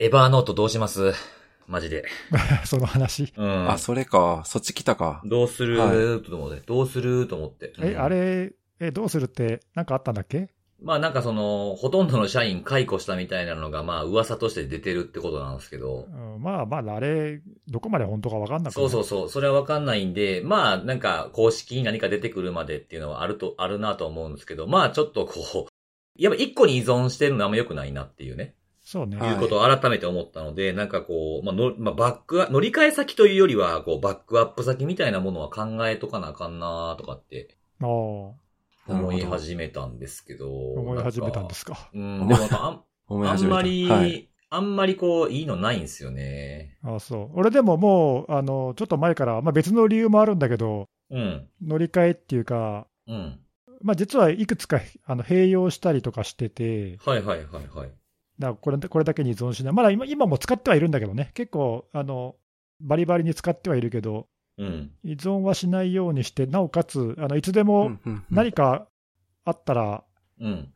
エヴァーノートどうします？マジで。その話。うん。あ、それか。そっち来たか。どうする、はと思って。どうする？と思って。え、うんあれ、え、どうするって、なんかあったんだっけ？まあなんかその、ほとんどの社員解雇したみたいなのが、まあ噂として出てるってことなんですけど。うんまあまあ、あれ、どこまで本当かわかんなくそうそうう。そう。それはわかんないんで、まあなんか公式に何か出てくるまでっていうのはあると、あるなと思うんですけど、まあちょっとこう、やっぱ一個に依存してるのはあんま良くないなっていうね。そうね。はいいうことを改めて思ったので、なんかこう、まあ、の、まあ、バックア、乗り換え先というよりは、こう、バックアップ先みたいなものは考えとかなあかんなとかってああ、思い始めたんですけど。思い始めたんですか？か。うん、でもあん、あ ん思い始めた。まり、はい。あんまりこう、いいのないんですよね。ああ、そう。俺でももう、あの、ちょっと前から、まあ別の理由もあるんだけど、うん。乗り換えっていうか、うん。まあ実はいくつかあの併用したりとかしてて、はいはいはいはい。だからこれこれだけに依存しない。まだ今今も使ってはいるんだけどね。結構、あの、バリバリに使ってはいるけど、うん。依存はしないようにして、なおかつ、あのいつでも何かあったらうん。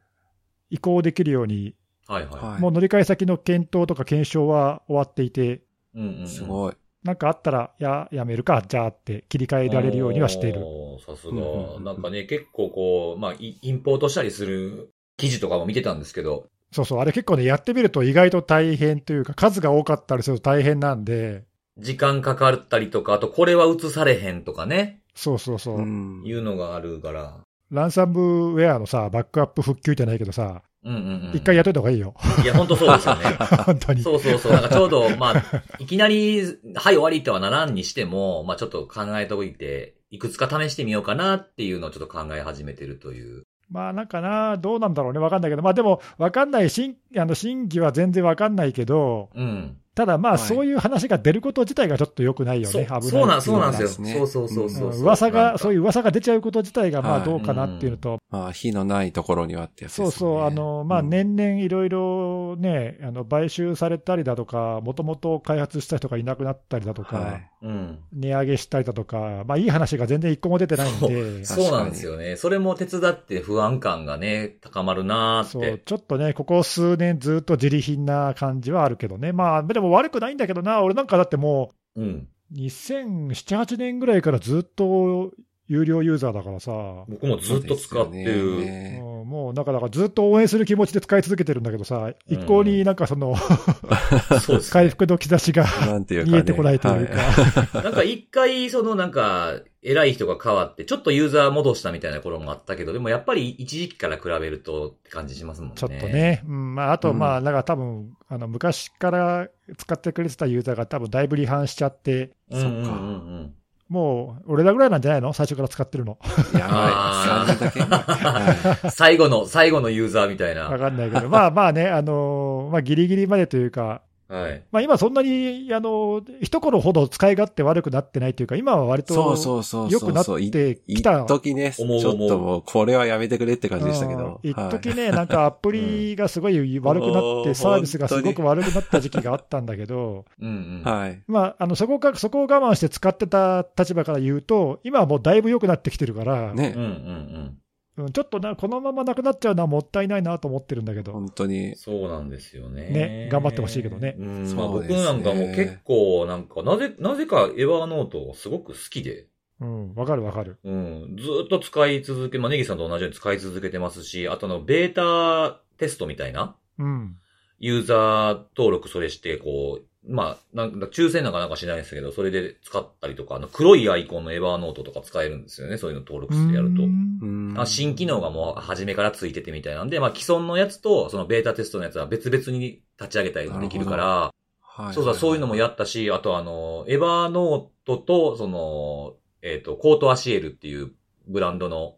移行できるように、はいはい。はいもう乗り換え先の検討とか検証は終わっていて、うんうんうん。すごい。なんかあったら、や、やめるか、じゃあって切り替えられるようにはしている。さすが。んなんかね、結構こう、まあ、イインポートしたりする記事とかも見てたんですけど、そうそう、あれ結構ね、やってみると意外と大変というか、数が多かったりすると大変なんで、時間かかったりとか、あとこれは映されへんとかね、そうそうそう、うんいうのがあるから。ランサムウェアのさ、バックアップ復旧じゃないけどさ、うんうんうん。一回やっといた方がいいよ。いや、本当そうですよね。本当に。そうそうそう。なんかちょうど、まあ、いきなり、はい、終わりとはならんにしても、まあちょっと考えておいて、いくつか試してみようかなっていうのをちょっと考え始めてるという。まあなんかな、どうなんだろうね、わかんないけど、まあでも、わかんない、真あの真偽は全然わかんないけど、うん。ただまあ、はい。そういう話が出ること自体がちょっと良くないよそう。ね、危ないっていそうなん、のはそうなんですよ。そうそうそうそうそう。うん。噂が、そういう噂が出ちゃうこと自体が、まあはいどうかなっていうのと、まあ、火のないところにはってやつですよね。そうそう、あのまあ、うん年々いろいろね、あの買収されたりだとか、もともと開発した人がいなくなったりだとか、はい。うん。値上げしたりだとか、まあ、いい話が全然一個も出てないんで、そう。そうなんですよね。それも手伝って不安感がね、高まるなーそう。って。ちょっとね、ここ数年ずっと自利品な感じはあるけどね、まあ、でも悪くないんだけどな、俺なんかだってもうん。う、2007、8年ぐらいからずっと有料ユーザーだからさ、僕もずっと使ってる。ですよねうんもう、だからずっと応援する気持ちで使い続けてるんだけどさ、一向になんかその、そうです、回ね。復の兆しがなんていうか、ね。見えてこないというか、はなんか一回、そのなんか、偉い人が変わって、ちょっとユーザー戻したみたいな頃もあったけど、でもやっぱり一時期から比べるとって感じしますもんね。ちょっと。ね、うんまあ、あと、うんまあ、なんか多分あの昔から使ってくれてたユーザーが多分だいぶ離反しちゃって、うんうんうんうん。もう俺らぐらいなんじゃないの？最初から使ってるの。い。やばい。30だけ。は 最後の、最後のユーザーみたいわな。かんないけど、まあまあね、あのまあ、ギリギリまでというか、はい。まあ、今そんなに、あの一頃ほど使い勝手悪くなってないというか、今は割とそうそうそうそう。良くなってきた。一時ね、ち思うょっともう、これはやめてくれって感じでしたけど。うん一はい時ね、なんかアプリがすごい悪くなって、うんサービスがすごく悪くなった時期があったんだけど、うんうん。はい。まあ、あのそこがそこを我慢して使ってた立場から言うと、今はもうだいぶ良くなってきてるから、ねうんう。んうんちょっとな、このままなくなっちゃうのはもったいないなと思ってるんだけど、本当にうん。。そうなんですよね。ね頑張ってほしいけどねうん。まあ僕なんかも結構、なんか、なぜ、なぜかエヴァーノートすごく好きで。うん、わかるわかる。うん。ずーっと使い続け、まあ、ネギさんと同じように使い続けてますし、あとあの、ベータテストみたいな、うん、ユーザー登録それして、こう、まあ、なんか抽選なんかなんかしないんですけど、それで使ったりとか、あの、黒いアイコンのエヴァーノートとか使えるんですよね。そういうの登録してやると。あ新機能がもう初めからついててみたいなんで、まあ、既存のやつと、そのベータテストのやつは別々に立ち上げたりもできるから、はい。そうそう、そういうのもやったし、あとあの、エヴァーノートと、その、えっ、と、コートアシエルっていうブランドの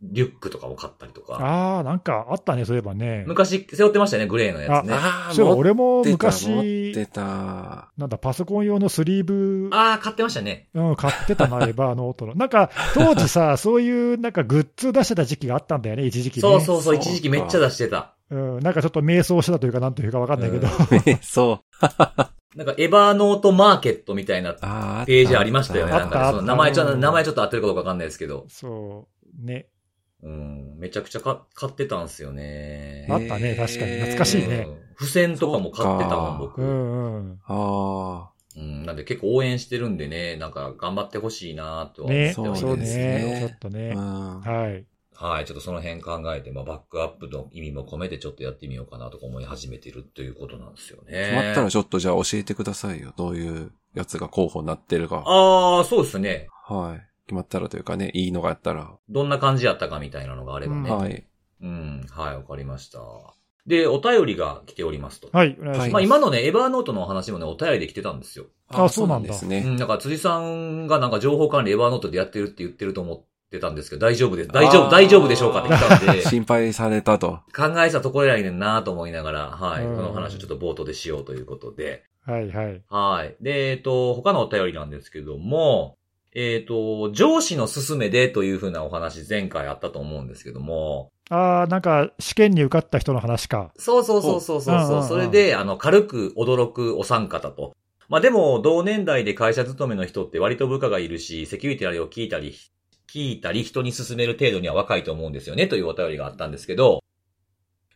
リュックとかも買ったりとか。ああ、なんかあったね、そういえばね。昔背負ってましたよね、グレーのやつね。ああ、そう俺もってた、持っ昔て、た。なんだ、パソコン用のスリーブ、ああ、買ってましたね。うん、買ってたな、エバーノートの。なんか、当時さ、そういうなんかグッズ出してた時期があったんだよね、一時期ね。そうそうそう、そうか一時期めっちゃ出してた。うん、なんかちょっと迷走してたというか、なんというかわかんないけど。そなんか、エヴァーノートマーケットみたいなう。ああ。ページありましたよね。あったなんかね、その名前ちょっと、うん名前ちょっと合ってるかどうかわかんないですけど。そう、ね。うん。めちゃくちゃか買ってたんすよね。あったね、確かに。懐かしいね。うん付箋とかも買ってたもん、僕。うんうん。あうん。なんで結構応援してるんでね、なんか頑張ってほしいなとは思っね、てそうそうますね。ちょねっとあ。ねう。ん。はい。はい。ちょっとその辺考えて、まあ、バックアップの意味も込めてちょっとやってみようかなとか思い始めてるということなんですよね。決まったらちょっとじゃあ教えてくださいよ。どういうやつが候補になってるか。ああ、そうですね。はい。決まったらというかね、いいのがあったら。どんな感じやったかみたいなのがあればね。うんはい。うん。はい、わかりました。で、お便りが来ておりますと。はい、お願いします。まあ今のね、エバーノートのお話もね、お便りで来てたんですよ。あそうなんだですね。うん。だから辻さんがなんか情報管理エバーノートでやってるって言ってると思ってたんですけど、大丈夫です。大丈夫、大丈夫でしょうかって来たんで、心配されたと。考えたところやねんなと思いながら、はい。うんこの話をちょっと冒頭でしようということで。はい、はい。はい。で、えっと、他のお便りなんですけども、えっと、上司の勧めでというふうなお話前回あったと思うんですけども、ああ、なんか、試験に受かった人の話か。そうそうそうそうそうそう、それで、あの、軽く驚くお三方と。まあでも、同年代で会社勤めの人って割と部下がいるし、セキュリティなりを聞いたり、聞いたり人に勧める程度には若いと思うんですよね、というお便りがあったんですけど、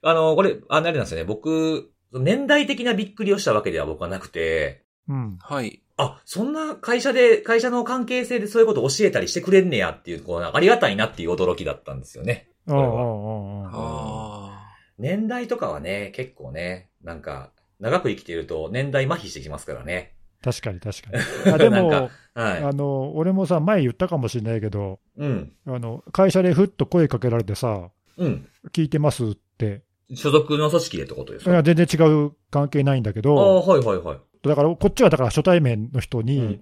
あの、これ、あ、なれなんですよね。僕、年代的なびっくりをしたわけでは僕はなくて、うん。はい。あ、そんな会社で、会社の関係性でそういうことを教えたりしてくれんねやっていう、こう、ありがたいなっていう驚きだったんですよね。うんうこれはんうんうん。あ年代とかはね、結構ね、なんか、長く生きていると年代麻痺してきますからね。確かに確かに。あでもなんか、はい。あの、俺もさ、前言ったかもしれないけど、うん。あの、会社でふっと声かけられてさ、うん。聞いてますって。所属の組織でってことですか？いや全然違う関係ないんだけああ、ど、はいはいはい。だから、こっちはだから初対面の人うんに。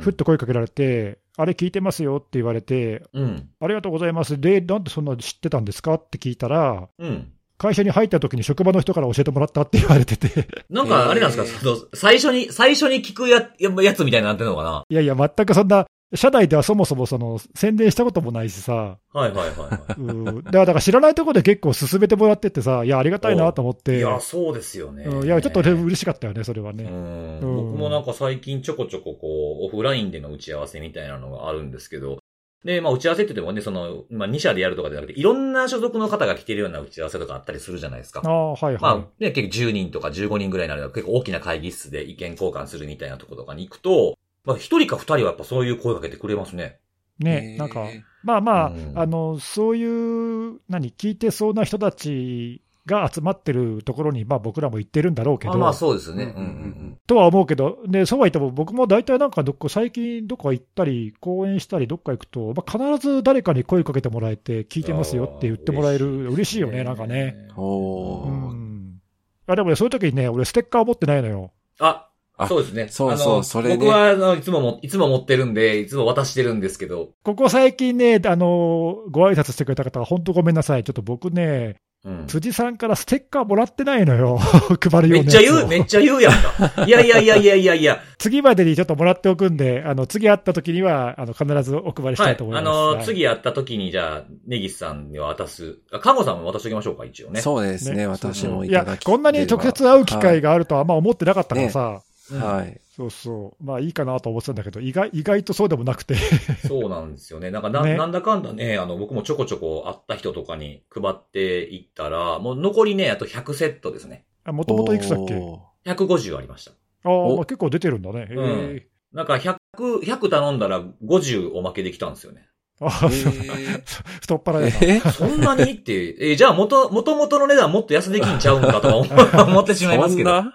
ふっと声かけられて、あれ聞いてますよって言われて、うん。ありがとうございます。で、なんでそんなの知ってたんですかって聞いたら、うん。会社に入った時に職場の人から教えてもらったって言われてて、なんか、あれなんですか、その、最初に、最初に聞くや、ややつみたいになってんのかな。いやいや、全くそんな、社内ではそもそもその宣伝したこともないしさ、はいはいはいはうん。だから知らないところで結構進めてもらってってさ、いや、ありがたいなと思っい。いて、や、そうですよね。うん。いや、ちょっと俺嬉しかったよね、それはうね。ん。うん。僕もなんか最近ちょこちょここう、オフラインでの打ち合わせみたいなのがあるんですけど、で、まあ打ち合わせって言ってもね、その、まあ2社でやるとかじゃなくて、いろんな所属の方が来てるような打ち合わせとかあったりするじゃないですかあ。あ、はいまあは、ね、結構10人とか15人ぐらいになる結構大きな会議室で意見交換するみたいなところとかに行くと、まあ一人か二人はやっぱそういう声かけてくれますね。ね、なんか、えまあまあ、うんあの、そういう、何、聞いてそうな人たちが集まってるところに、まあ僕らも行ってるんだろうけど、あまあそうですね。ううんんうんうん。とは思うけど、で、そうは言っても僕も大体なんかどっか最近どっか行ったり、講演したりどっか行くと、まあ、必ず誰かに声かけてもらえて、聞いてますよって言ってもらえる、嬉しいよね、なんかね。。おうーん。あでもね、そういう時にね、俺ステッカー持ってないのよ。あ、あそうですね。そうそうそれね僕は、あの、いつもも、いつも持ってるんで、いつも渡してるんですけど、ここ最近ね、あの、ご挨拶してくれた方は本当ごめんなさい。ちょっと僕ね、うん。辻さんからステッカーもらってないのよ。配るようめっちゃ言う、めっちゃ言うやんか。いやいやいやいやいやいや。次までにちょっともらっておくんで、あの、次会った時には、あの、必ずお配りしたはいいと。思います。あの、はい次会った時に、じゃあ、ネギスさんには渡す。あ、看護さんも渡しておきましょうか、一応ね。そうですね、ね私もいいやただき、こんなに直接会う機会があるとはあんま思ってなかったからさ、うんはい。そうそう、まあいいかなと思ってたんだけど、意外意外とそうでもなくて、そうなんですよね。なんかな、ねなんだかんだね、あの、僕もちょこちょこ会った人とかに配っていったら、もう残りね、あと100セットですね。もともといくつだっけ？お150ありました。あまあ結構出てるんだね。へうんえなんか100、100頼んだら50おまけできたんですよね。ああ、ー 太っ腹やな。えそんなに？って、えじゃあ元、元々の値段もっと安できんちゃうんかとか思 思ってしまいますけど。そんな？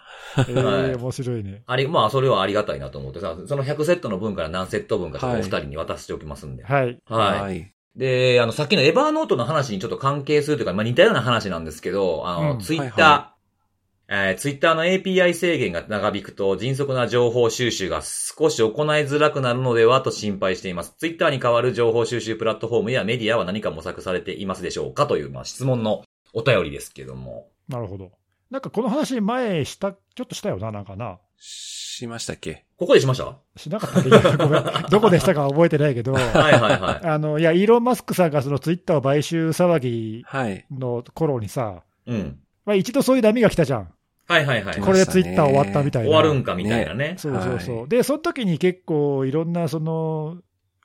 えはいえ面白いね。あれ、まあ、それはありがたいなと思ってさ、その100セットの分から何セット分かおはい二人に渡しておきますんで。はい。はい。はい。で、あの、さっきのエバーノートの話にちょっと関係するというか、まあ、似たような話なんですけど、あの、うんツイッター、はえーツイッターの API 制限が長引くと、迅速な情報収集が少し行いづらくなるのではと心配しています。ツイッターに代わる情報収集プラットフォームやメディアは何か模索されていますでしょうかという、まあ、質問のお便りですけども。なるほど。なんかこの話前した、ちょっとしたよな、なんかな。しましたっけ？ここでしました？はしなかったっ ごめん。どこでしたか覚えてないけど、いはいはい。あの、いや、イーロン・マスクさんがそのツイッターを買収騒ぎはい。の頃にさ、うん。まあ一度そういう波が来たじゃん。はいはいはい。これでツイッター終わったみたいな。終わるんかみたいなね。そうそうそう。はで、その時に結構いろんなその、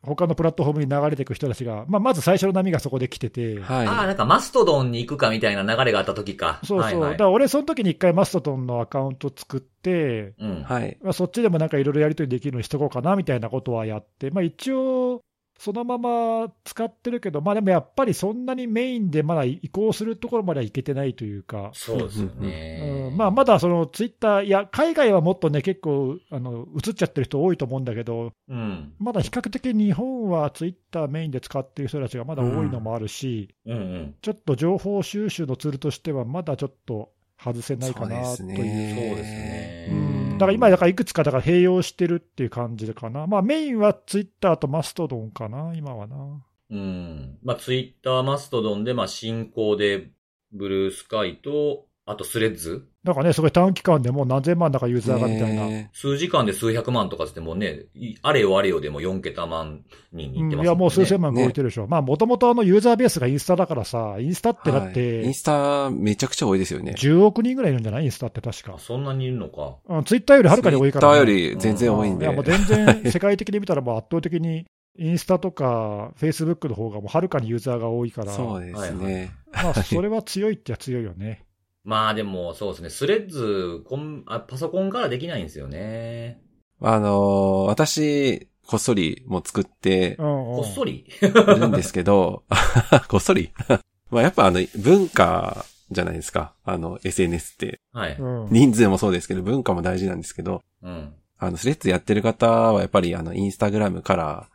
他のプラットフォームに流れていく人たちが、まあ、まず最初の波がそこで来てて、はい。ああ、なんかマストドンに行くかみたいな流れがあった時か。そうそう、はいはいだから俺、その時に一回マストドンのアカウント作って、うん。はい。まあ、そっちでもなんかいろいろやり取りできるようにしとこうかなみたいなことはやって、まあ、一応、そのまま使ってるけど、まあでもやっぱりそんなにメインでまだ移行するところまではいけてないというか、そうですよね。うんまあ、まだそのツイッター、いや、海外はもっとね、結構あの映っちゃってる人多いと思うんだけど、うん。まだ比較的日本はツイッターメインで使ってる人たちがまだ多いのもあるし、うんうん。ちょっと情報収集のツールとしては、まだちょっと外せないかなという。そうですねそうですね。うんだから今、だからいくつかだから併用してるっていう感じかな。まあメインはツイッターとマストドンかな、今はな。うん。まあ、ツイッター、マストドンで、まあ、進行で、ブルースカイと、あとスレッズなんかね、すごい短期間でもう何千万だかユーザーがみたいな。ね数時間で数百万とかってもうね、いあれよあれよでも4桁万人にうん行ってますいやもう数千万。万超えてるでしょ。まあもともとあのユーザーベースがインスタだからさ、インスタってだっはいイてンスタめちゃくちゃ多いですよね。10億人ぐらいいるんじゃない？インスタって確かあ、。そんなにいるのか。うんツイッターよりはるかに多いから、ね。ツイッターより全然多いんで。いやもう全然 世界的に見たらもう圧倒的にインスタとかフェイスブックの方がもうはるかにユーザーが多いから、そうですね。まあそれは強いっちゃ強いよね。まあでも、そうですね。スレッズ、コンあパソコンからできないんですよね。あのー私、こっそりも作ってうんうんこっそり？るんですけど、こっそり？まあやっぱあの、文化じゃないですか。あの、SNS って。はい。うん人数もそうですけど、文化も大事なんですけど、うん。あの、スレッズやってる方はやっぱりあの、インスタグラムから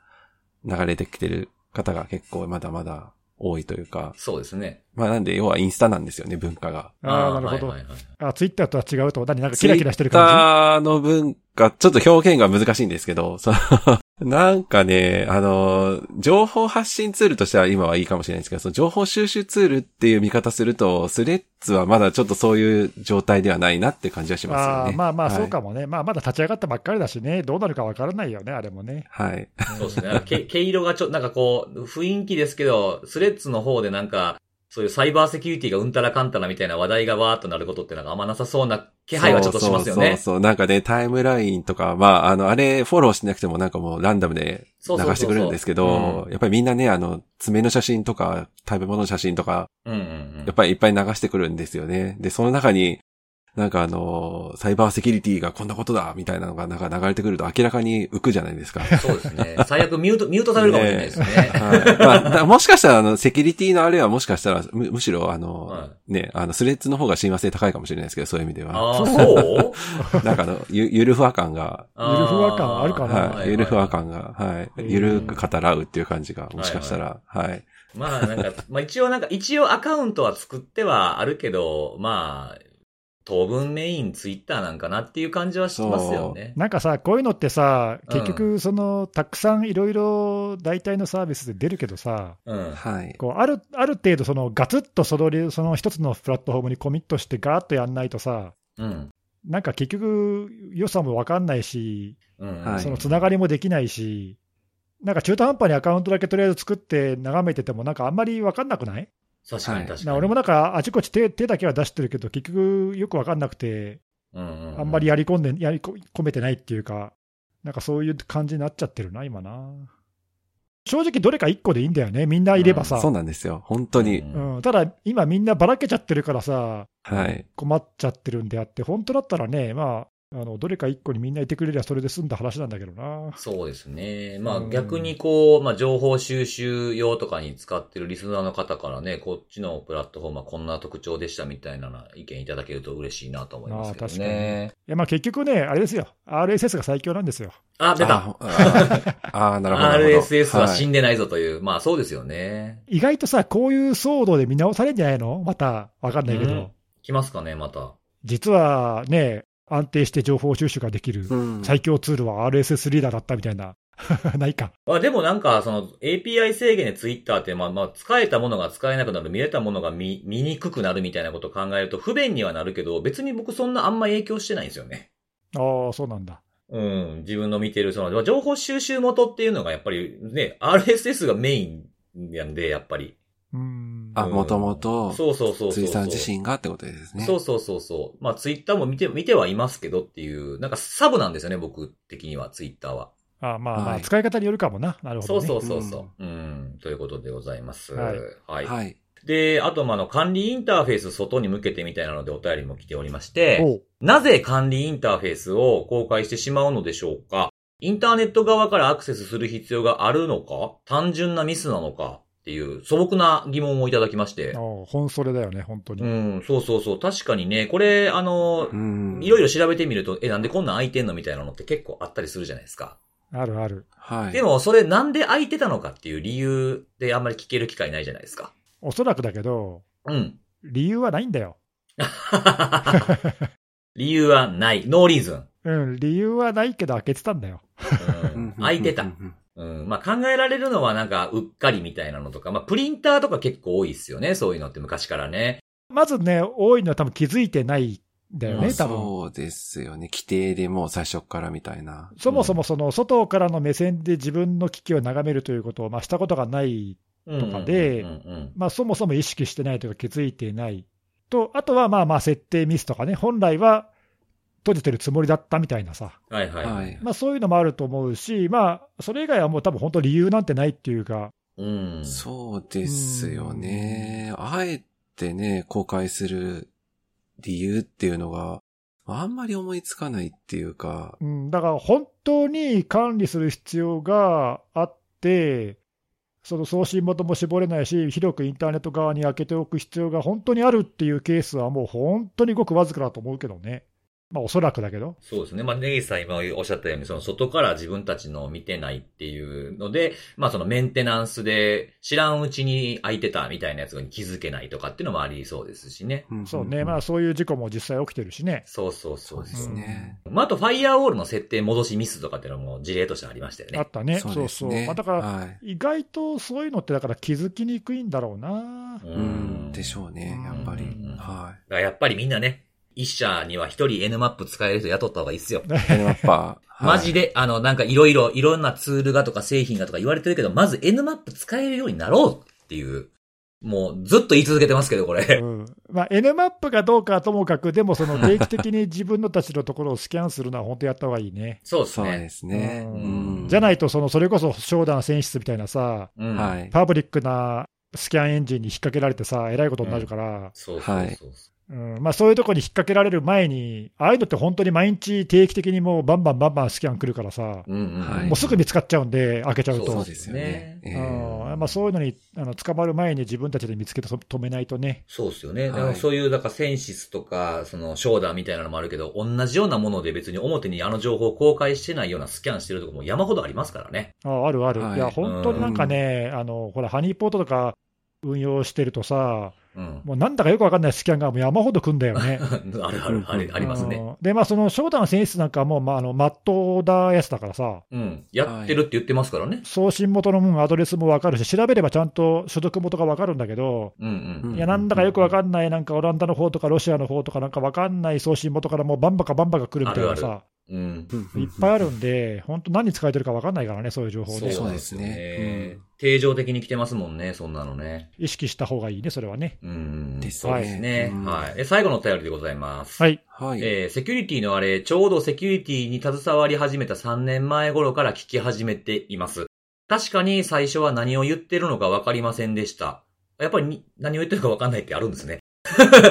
流れてきてる方が結構まだまだ多いというか、そうですね。まあなんで要はインスタなんですよね、文化が。ああ、なるほど。はいはいはいあ、ツイッターとは違うと、何なんかキラキラしてるツイッ感ターの文化、ちょっと表現が難しいんですけど、その なんかね、あの、情報発信ツールとしては今はいいかもしれないですけど、その情報収集ツールっていう見方すると、スレッズはまだちょっとそういう状態ではないなって感じはしじ。ますよね。ああ、まあまあはいそうかもね。まあまだ立ち上がったばっかりだしね、どうなるかわからないよね、あれもね。はい。そうですね。毛毛色がちょ、なんかこう、雰囲気ですけど、スレッズの方でなんか、そういうサイバーセキュリティがうんたらかんたらみたいな話題がわーっとなることってなんかあんまなさそうな気配はちょっとしますよね。そうそうそう。なんかね、タイムラインとか、まあ、あの、あれフォローしなくてもなんかもうランダムで流してくるんですけど、やっぱりみんなね、あの、爪の写真とか、食べ物の写真とか、うんうんうんやっぱりいっぱい流してくるんですよね。で、その中に、なんかあの、サイバーセキュリティがこんなことだみたいなのがなんか流れてくると明らかに浮くじゃないですか。そうですね。最悪ミュート、ミュートされるかもしれないですね。はい。まあもしかしたら、あの、セキュリティのあれはもしかしたら、む、むしろ、あの、はね、あの、スレッズの方が親和性高いかもしれないですけど、そういう意味では。ああ、そう？なんかあの、ゆ、ゆるふわ感が、ゆるふわ感あるかなはい、ゆるふわ感が、はい、うんゆるく語らうっていう感じが、もしかしたら、はい。まあなんか、まあ一応なんか、一応アカウントは作ってはあるけど、まあ、当分メインツイッターなんかなっていう感じはしますよね。なんかさ、こういうのってさ、うん結局、その、たくさんいろいろ代替のサービスで出るけどさ、うん。はい。こうあるある程度、そのガツッとそのその一つのプラットフォームにコミットして、ガーッとやんないとさ、うん。なんか結局、良さも分かんないし、うん。はいそのつながりもできないし、なんか中途半端にアカウントだけとりあえず作って眺めてても、なんかあんまり分かんなくない？確かに確かに。な俺もなんかあちこち手手だけは出してるけど、結局よく分かんなくて、うんうんうんあんまりやり込んで、やり込めてないっていうか、なんかそういう感じになっちゃってるな、今な。正直、どれか1個でいいんだよね、みんないればさ。そうなんですよ。本当に。うんうん、ただ、今みんなばらけちゃってるからさ、はい。困っちゃってるんであって、本当だったらね、まあ、あのどれか1個にみんないてくれりゃそれで済んだ話なんだけどな。そうですね。まあうん逆にこう、まあ情報収集用とかに使ってるリスナーの方からね、こっちのプラットフォームはこんな特徴でしたみたいな意見いただけると嬉しいなと思いますけどああ確かね。いやまあ結局ね、あれですよ、RSS が最強なんですよ。あ、出たあ あなるほど。なるほど !RSS は死いんでないぞという。まあそうですよね。意外とさ、こういう騒動で見直されるんじゃないの？また、わかんないけど、うん来ますかね、また。実はね、安定して情報収集ができるうん。最強ツールは RSS リーダーだったみたいな、ないか。まあでもなんか、その API 制限で Twitter って、まあまあ使えたものが使えなくなる、見れたものが見、見にくくなるみたいなことを考えると不便にはなるけど、別に僕そんなあんま影響してないんですよね。ああ、そうなんだ。うん、自分の見てる、その、情報収集元っていうのがやっぱりね、RSS がメインなんで、やっぱり。うーん。あ、もともと、そうそうそうそう。辻さん自身がってことですね。そうそうそうそう。まあ、ツイッターも見て、見てはいますけどっていう、なんかサブなんですよね、僕的には、ツイッターは。あまあまあ、はい使い方によるかもな。なるほど、ね。そうそうそうそう。うん、ということでございます。ははいい。はい。で、あと、まあ、あの、管理インターフェース外に向けてみたいなのでお便りも来ておりまして、なぜ管理インターフェースを公開してしまうのでしょうか？インターネット側からアクセスする必要があるのか？単純なミスなのか？っていう素朴な疑問をいただきまして。おう本それだよね、本当に。うん、そうそうそう。確かにね、これ、あのう、ん。いろいろ調べてみると、え、なんでこんなん空いてんのみたいなのって結構あったりするじゃないですか。あるある。はい。でも、それなんで空いてたのかっていう理由であんまり聞ける機会ないじゃないですか。おそらくだけど、うん。理由はないんだよ。理由はない。ノーリーズン。うん、理由はないけど開けてたんだよ。うん、空いてたう。んうん。まあ、考えられるのはなんか、うっかりみたいなのとか、まあ、プリンターとか結構多いですよね。そういうのって昔からね。まずね、多いのは多分気づいてないんだよね、うん多分。そうですよね。規定でもう最初からみたいな。そもそもその外からの目線で自分の機器を眺めるということをまあしたことがない、とかでまあ、そもそも意識してないというか気づいていないと、あとはまあまあ設定ミスとかね、本来は閉じてるつもりだったみたいなさ、うんはいはい。ははい。い。まあ、そういうのもあると思うし、まあ、それ以外はもう多分本当理由なんてないっていうか、うん。そうですよね。あえてね、公開する理由っていうのが、あんまり思いつかないっていうか、うん、だから本当に管理する必要があって、その送信元も絞れないし、広くインターネット側に開けておく必要が本当にあるっていうケースはもう本当にごくわずかだと思うけどね。まあおそらくだけど。そうですね。まあ、ネギさん今おっしゃったように、その外から自分たちのを見てないっていうので、まあそのメンテナンスで知らんうちに空いてたみたいなやつに気づけないとかっていうのもありそうですしね。そうね、まあそういう事故も実際起きてるしね。そうそうそそううでですす。ね。まあ、あと、ファイアウォールの設定戻しミスとかっていうのも事例としてありましたよね。あったね。そそううそう。まあ、だから、はい。意外とそういうのってだから気づきにくいんだろうな。ううん、でしょうね、やっぱりうん。はだからやっぱりみんなね、一社には一人 N マップ使える人雇った方がいいっすよ。い。N マッパー。マジで。で、あの、なんかいろいろ、いろんなツールがとか製品がとか言われてるけど、まず N マップ使えるようになろうっていう、もうずっと言い続けてますけど、これ。うんまあ、N マップかどうかはともかく、でもその定期的に自分のたちのところをスキャンするのは本当やった方がいいね。そうですそうでね。すね。ううんじゃないと、そのそれこそ商談選出みたいなさ、うん。はい。パブリックなスキャンエンジンに引っ掛けられてさ、えらいことになるから、そうそうそう。うんまあ、そういうところに引っ掛けられる前に、ああいうのって本当に毎日定期的にもうバンバンバンバンスキャン来るからさ、うんうん。はいもうすぐ見つかっちゃうんで、開けちゃうと。そうですよね。まあ、そういうのにあの捕まる前に自分たちで見つけて止めないとね。そうですよね。はいそういう、だからセンシスとか、その、ショーダーみたいなのもあるけど、同じようなもので別に表にあの情報を公開してないようなスキャンしてるとこも山ほどありますからね。ああるある、はいい、や、本当になんかね、あのほら、ハニーポートとか運用してるとさ、うん。もうなんだかよくわかんないスキャンがもう山ほど来んだよね。あるある、ありありますね。うんで、まあ、その商談の選出なんかはもう、まあ、あのまっとうなやつだからさ、うん。やってるって言ってますからね。送信元のうんアドレスもわかるし、調べればちゃんと所属元がわかるんだけど、うんうん。いや、なんだかよくわかんない、なんかオランダの方とかロシアの方とか、なんかわかんない送信元からもうバンバカバンバカ来るみたいなあるさ、うん。うんいっぱいあるんで、本当、何に使えてるかわかんないからね、そういう情報ね。そうですねね。定常的に来てますもんね、そんなのね。意識した方がいいね、それはね。うん。ですそうですね。うんはい。え最後のお便りでございます。はい。はい。えーセキュリティのあれ、ちょうどセキュリティに携わり始めた3年前頃から聞き始めています。確かに最初は何を言ってるのかわかりませんでした。やっぱりに何を言ってるかわかんないってあるんですね。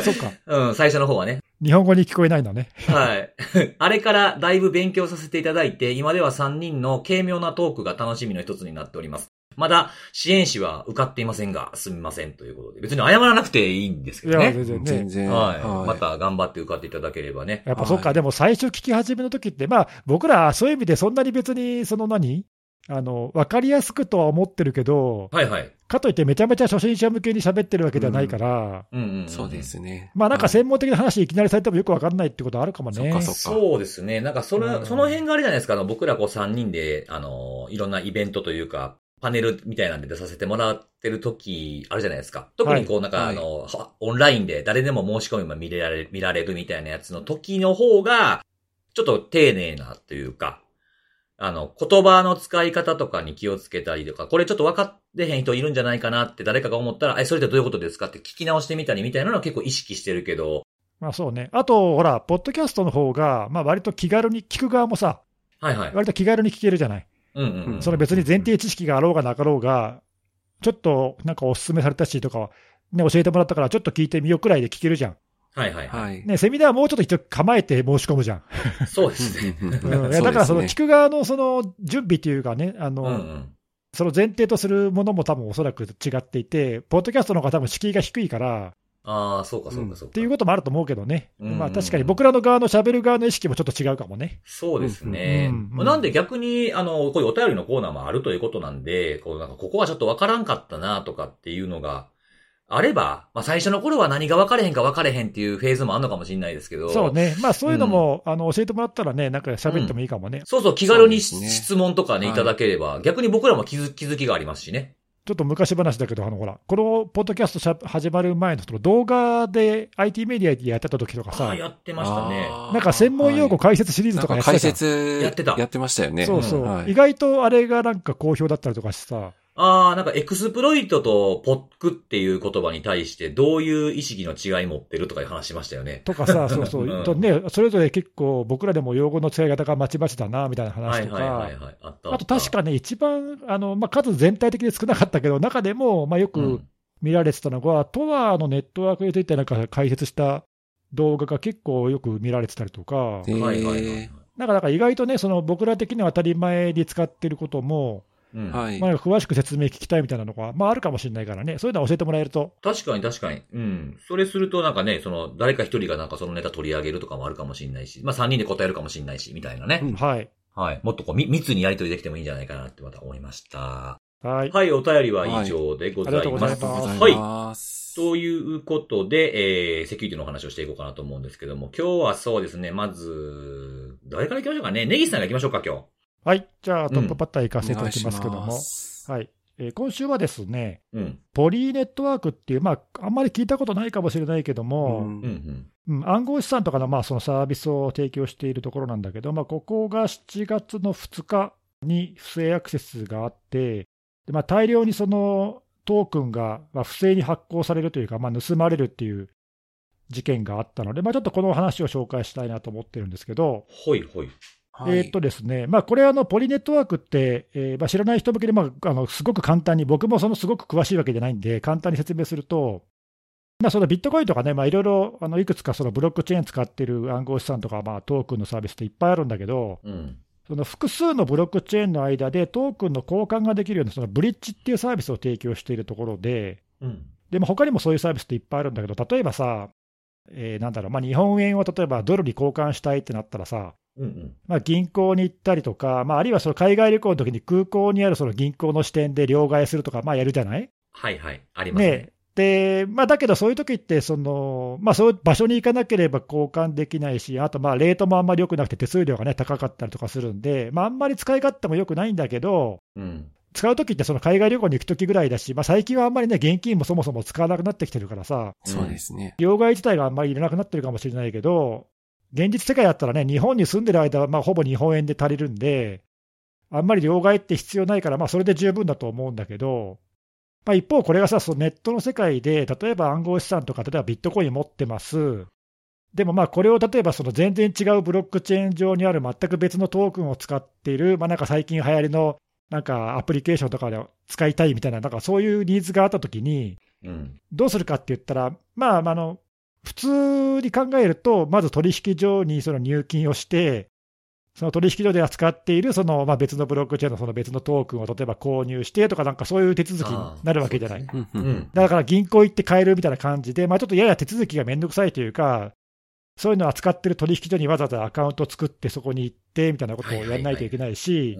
そっか。うん、最初の方はね。日本語に聞こえないんだね。はい。あれからだいぶ勉強させていただいて、今では3人の軽妙なトークが楽しみの一つになっております。まだ支援士は受かっていませんが、すみませんということで。別に謝らなくていいんですけいや、どね。全然ね。全然。はい。また頑張って受かっていただければね。やっぱそっか、はいでも最初聞き始めの時って、まあ、僕らそういう意味でそんなに別に、その何あの、わかりやすくとは思ってるけど、はいはい。かといってめちゃめちゃ初心者向けに喋ってるわけではないから、うんうん、うん。そうで。すね。まあなんかはい専門的な話いきなりされてもよくわかんないってことあるかもね。そっかそっかそうですね。なんかそれ、うんその辺があれじゃないですか。あの、僕らこう3人で、あの、いろんなイベントというか、パネルみたいなんで出させてもらってる時あるじゃないですか。特にこうなんか、はいあの、はオンラインで誰でも申し込みも見れられる、見られるみたいなやつの時の方が、ちょっと丁寧なというか、あの、言葉の使い方とかに気をつけたりとか、これちょっと分かってへん人いるんじゃないかなって誰かが思ったら、え、それってどういうことですかって聞き直してみたりみたいなのは結構意識してるけど、まあそうね。あと、ほら、ポッドキャストの方が、まあ割と気軽に聞く側もさ、はいはい。割と気軽に聞けるじゃない。うんうんうん。その別に前提知識があろうがなかろうが、ちょっとなんかお勧めされたしとか、ね、教えてもらったから、ちょっと聞いてみようくらいで聞けるじゃん。はいはいはい。はい。ね、セミナーはもうちょっと一応構えて申し込むじゃん。そうですね。うんいやだからその聞く側のその準備っていうかね、あの、うんうん。その前提とするものも多分おそらく違っていて、ポッドキャストの方が多分敷居が低いから、ああ、そうかそうかそうか。っていうこともあると思うけどね、うんまあ確かに僕らの側の喋る側の意識もちょっと違うかもね。そうですね。うんうんまあなんで逆に、あの、こういうお便りのコーナーもあるということなんで、こうなんかここはちょっとわからんかったなとかっていうのがあれば、まあ最初の頃は何が分かれへんか分かれへんっていうフェーズもあるのかもしれないですけど。そうね、まあそういうのも、あの教えてもらったらね、なんか喋ってもいいかもね。そうそう、気軽にね質問とかね、はいいただければ、逆に僕らも気づ気づきがありますしね。ちょっと昔話だけど、あのほら、このポッドキャストしゃ始まる前のその動画で IT メディアでやってた時とかさやってましたね。なんか専門用語はい解説シリーズとかやってたじゃん説やってた。やってましたよね。そうそう、はい。意外とあれがなんか好評だったりとかしてさ、ああ、なんかエクスプロイトとポックっていう言葉に対してどういう意識の違い持ってるとかいう話しましたよね。とかさ、そうそう、うんとね、それぞれ結構僕らでも用語の使い方がまちまちだな、みたいなはい話とか、はいはいはい。あったあと確かね、一番、あの、まあ、数全体的に少なかったけど、中でも、まあ、よくうん見られてたのが、トアのネットワークについてなんか解説した動画が結構よく見られてたりとか、はいはいはいはい。なんかだから意外とね、その僕ら的には当たり前に使ってることも、うんはい。まあ、詳しく説明聞きたいみたいなのが、まあ、あるかもしれないからね、そういうのは教えてもらえると、確かに確かに。うん。それするとなんかね、その、誰か一人がなんかそのネタ取り上げるとかもあるかもしれないし、まあ三人で答えるかもしれないし、みたいなね。うんはい。はい。もっとこう、み密にやり取りできてもいいんじゃないかなってまた思いました。はい。はい、お便りは以上でございはいありがとうございま。ますすございます。ということで、えー、セキュリティのお話をしていこうかなと思うんですけども、今日はそうですね、まず、誰から行きましょうかね。ネギスさんが行きましょうか、今日。はい。じゃあ、トップバッター行かせていただきますけどもお願いし、ますはい。えー今週はですね、うん。ポリーネットワークっていう、まあ、あんまり聞いたことないかもしれないけどうも、うん、うん。うん暗号資産とかのまあそのサービスを提供しているところなんだけど、まあ、ここが7月の2日に不正アクセスがあって、でまあ、大量にそのトークンがまあ不正に発行されるというか、まあ、盗まれるっていう事件があったので、まあ、ちょっとこの話を紹介したいなと思ってるんですけど、ほいほい。はいえーっとですね、まあ、これあの、ポリネットワークって、えーまあ、知らない人向けで、まあ、あのすごく簡単に、僕もそのすごく詳しいわけじゃないんで、簡単に説明すると、まあ、そのビットコインとかね、まあ、いろいろあのいくつかそのブロックチェーン使ってる暗号資産とか、まあ、トークンのサービスっていっぱいあるんだけど、うん。その複数のブロックチェーンの間でトークンの交換ができるようなそのブリッジっていうサービスを提供しているところで、うん。でも他にもそういうサービスっていっぱいあるんだけど、例えばさ、えーなんだろう、まあ、日本円を例えばドルに交換したいってなったらさ、うんうん。まあ、銀行に行ったりとか、まあ、あるいはその海外旅行の時に空港にあるその銀行の支店で両替するとか、まあ、やるじゃない？はいはい。ありますね。ねで、まあ、だけどそういう時ってその、まあ、そういう場所に行かなければ交換できないし、あとまあレートもあんまり良くなくて手数料が、ね、高かったりとかするんで、まあ、あんまり使い勝手も良くないんだけど、うん。使う時ってその海外旅行に行く時ぐらいだし、まあ、最近はあんまりね、現金もそもそも使わなくなってきてるからさ、そうですね。両替自体があんまりいらなくなってるかもしれないけど、現実世界だったらね、日本に住んでる間は、まあ、ほぼ日本円で足りるんで、あんまり両替って必要ないから、まあ、それで十分だと思うんだけど、まあ、一方、これがさ、そのネットの世界で、例えば暗号資産とか、例えばビットコイン持ってます。でもまあこれを例えばその全然違うブロックチェーン上にある全く別のトークンを使っている、まあ、なんか最近流行りのなんかアプリケーションとかで使いたいみたいな、なんかそういうニーズがあったときに、うん。どうするかって言ったら、まあ、あの普通に考えると、まず取引所にその入金をして、その取引所で扱っているその、まあ、別のブロックチェーンのその別のトークンを例えば購入してとか、なんかそういう手続きになるわけじゃない。だから銀行行って買えるみたいな感じで、まあ、ちょっとやや手続きがめんどくさいというか、そういうのを扱ってる取引所にわざわざアカウントを作って、そこに行ってみたいなことをやらないといけないし、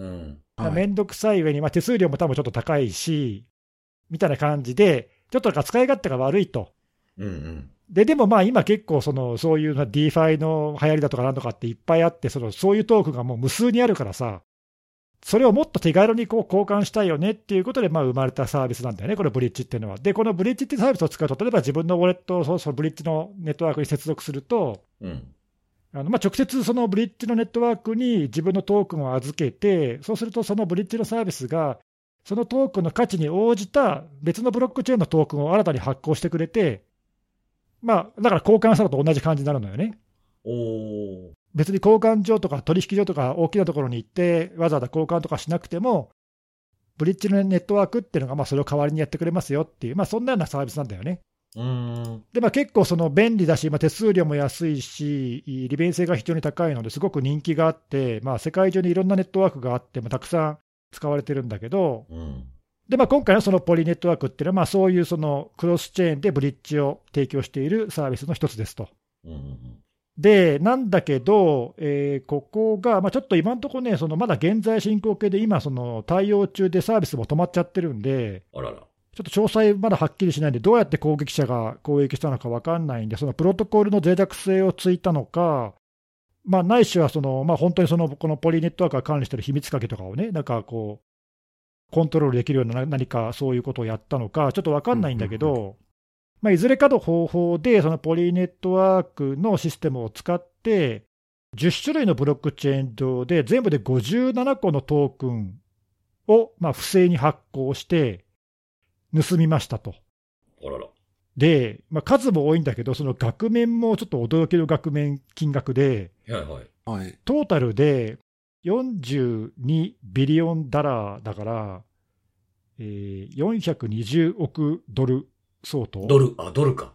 めんどくさい上に、まあ、手数料も多分ちょっと高いし、みたいな感じで、ちょっとなんか使い勝手が悪いと。うんうん。ででもまあ今結構その、そういう DeFi の流行りだとかなんとかっていっぱいあって、そのそういうトークンがもう無数にあるからさ、それをもっと手軽にこう交換したいよねっていうことでまあ生まれたサービスなんだよね、このブリッジっていうのは。で、このブリッジっていうサービスを使うと、例えば自分のウォレットをそそのブリッジのネットワークに接続すると、うん。あのまあ直接そのブリッジのネットワークに自分のトークンを預けて、そうするとそのブリッジのサービスが、そのトークンの価値に応じた別のブロックチェーンのトークンを新たに発行してくれて、まあ、だから交換したのと同じ感じになるのよね。おー。別に交換所とか取引所とか大きなところに行って、わざわざ交換とかしなくても、ブリッジのネットワークっていうのが、まあ、それを代わりにやってくれますよっていう、まあ、そんなようなサービスなんだよね。うんで、まあ、結構その便利だし、まあ、手数料も安いし、利便性が非常に高いのですごく人気があって、まあ、世界中にいろんなネットワークがあって、まあ、たくさん使われてるんだけど、うん、でまあ、今回のそのポリネットワークっていうのは、まあ、そういうそのクロスチェーンでブリッジを提供しているサービスの一つですと。うんで、なんだけど、えー、ここが、まあ、ちょっと今のところね、そのまだ現在進行形で、今、その対応中でサービスも止まっちゃってるんで、あららちょっと詳細まだはっきりしないんで、どうやって攻撃者が攻撃したのか分かんないんで、そのプロトコルの脆弱性をついたのか、まあ、ないしはその、まあ、本当にそのこのポリネットワークが管理している秘密鍵とかをね、なんかこう、コントロールできるような何かそういうことをやったのか、ちょっと分かんないんだけど、まあ、いずれかの方法で、そのポリネットワークのシステムを使って、10種類のブロックチェーン上で、全部で57個のトークンを、まあ、不正に発行して、盗みましたと。あららで、まあ、数も多いんだけど、その額面もちょっと驚きの額面金額で、はいはいはい。トータルで42ビリオンダラーだから、えー、420億ドル相当。ドル、あ、ドルか。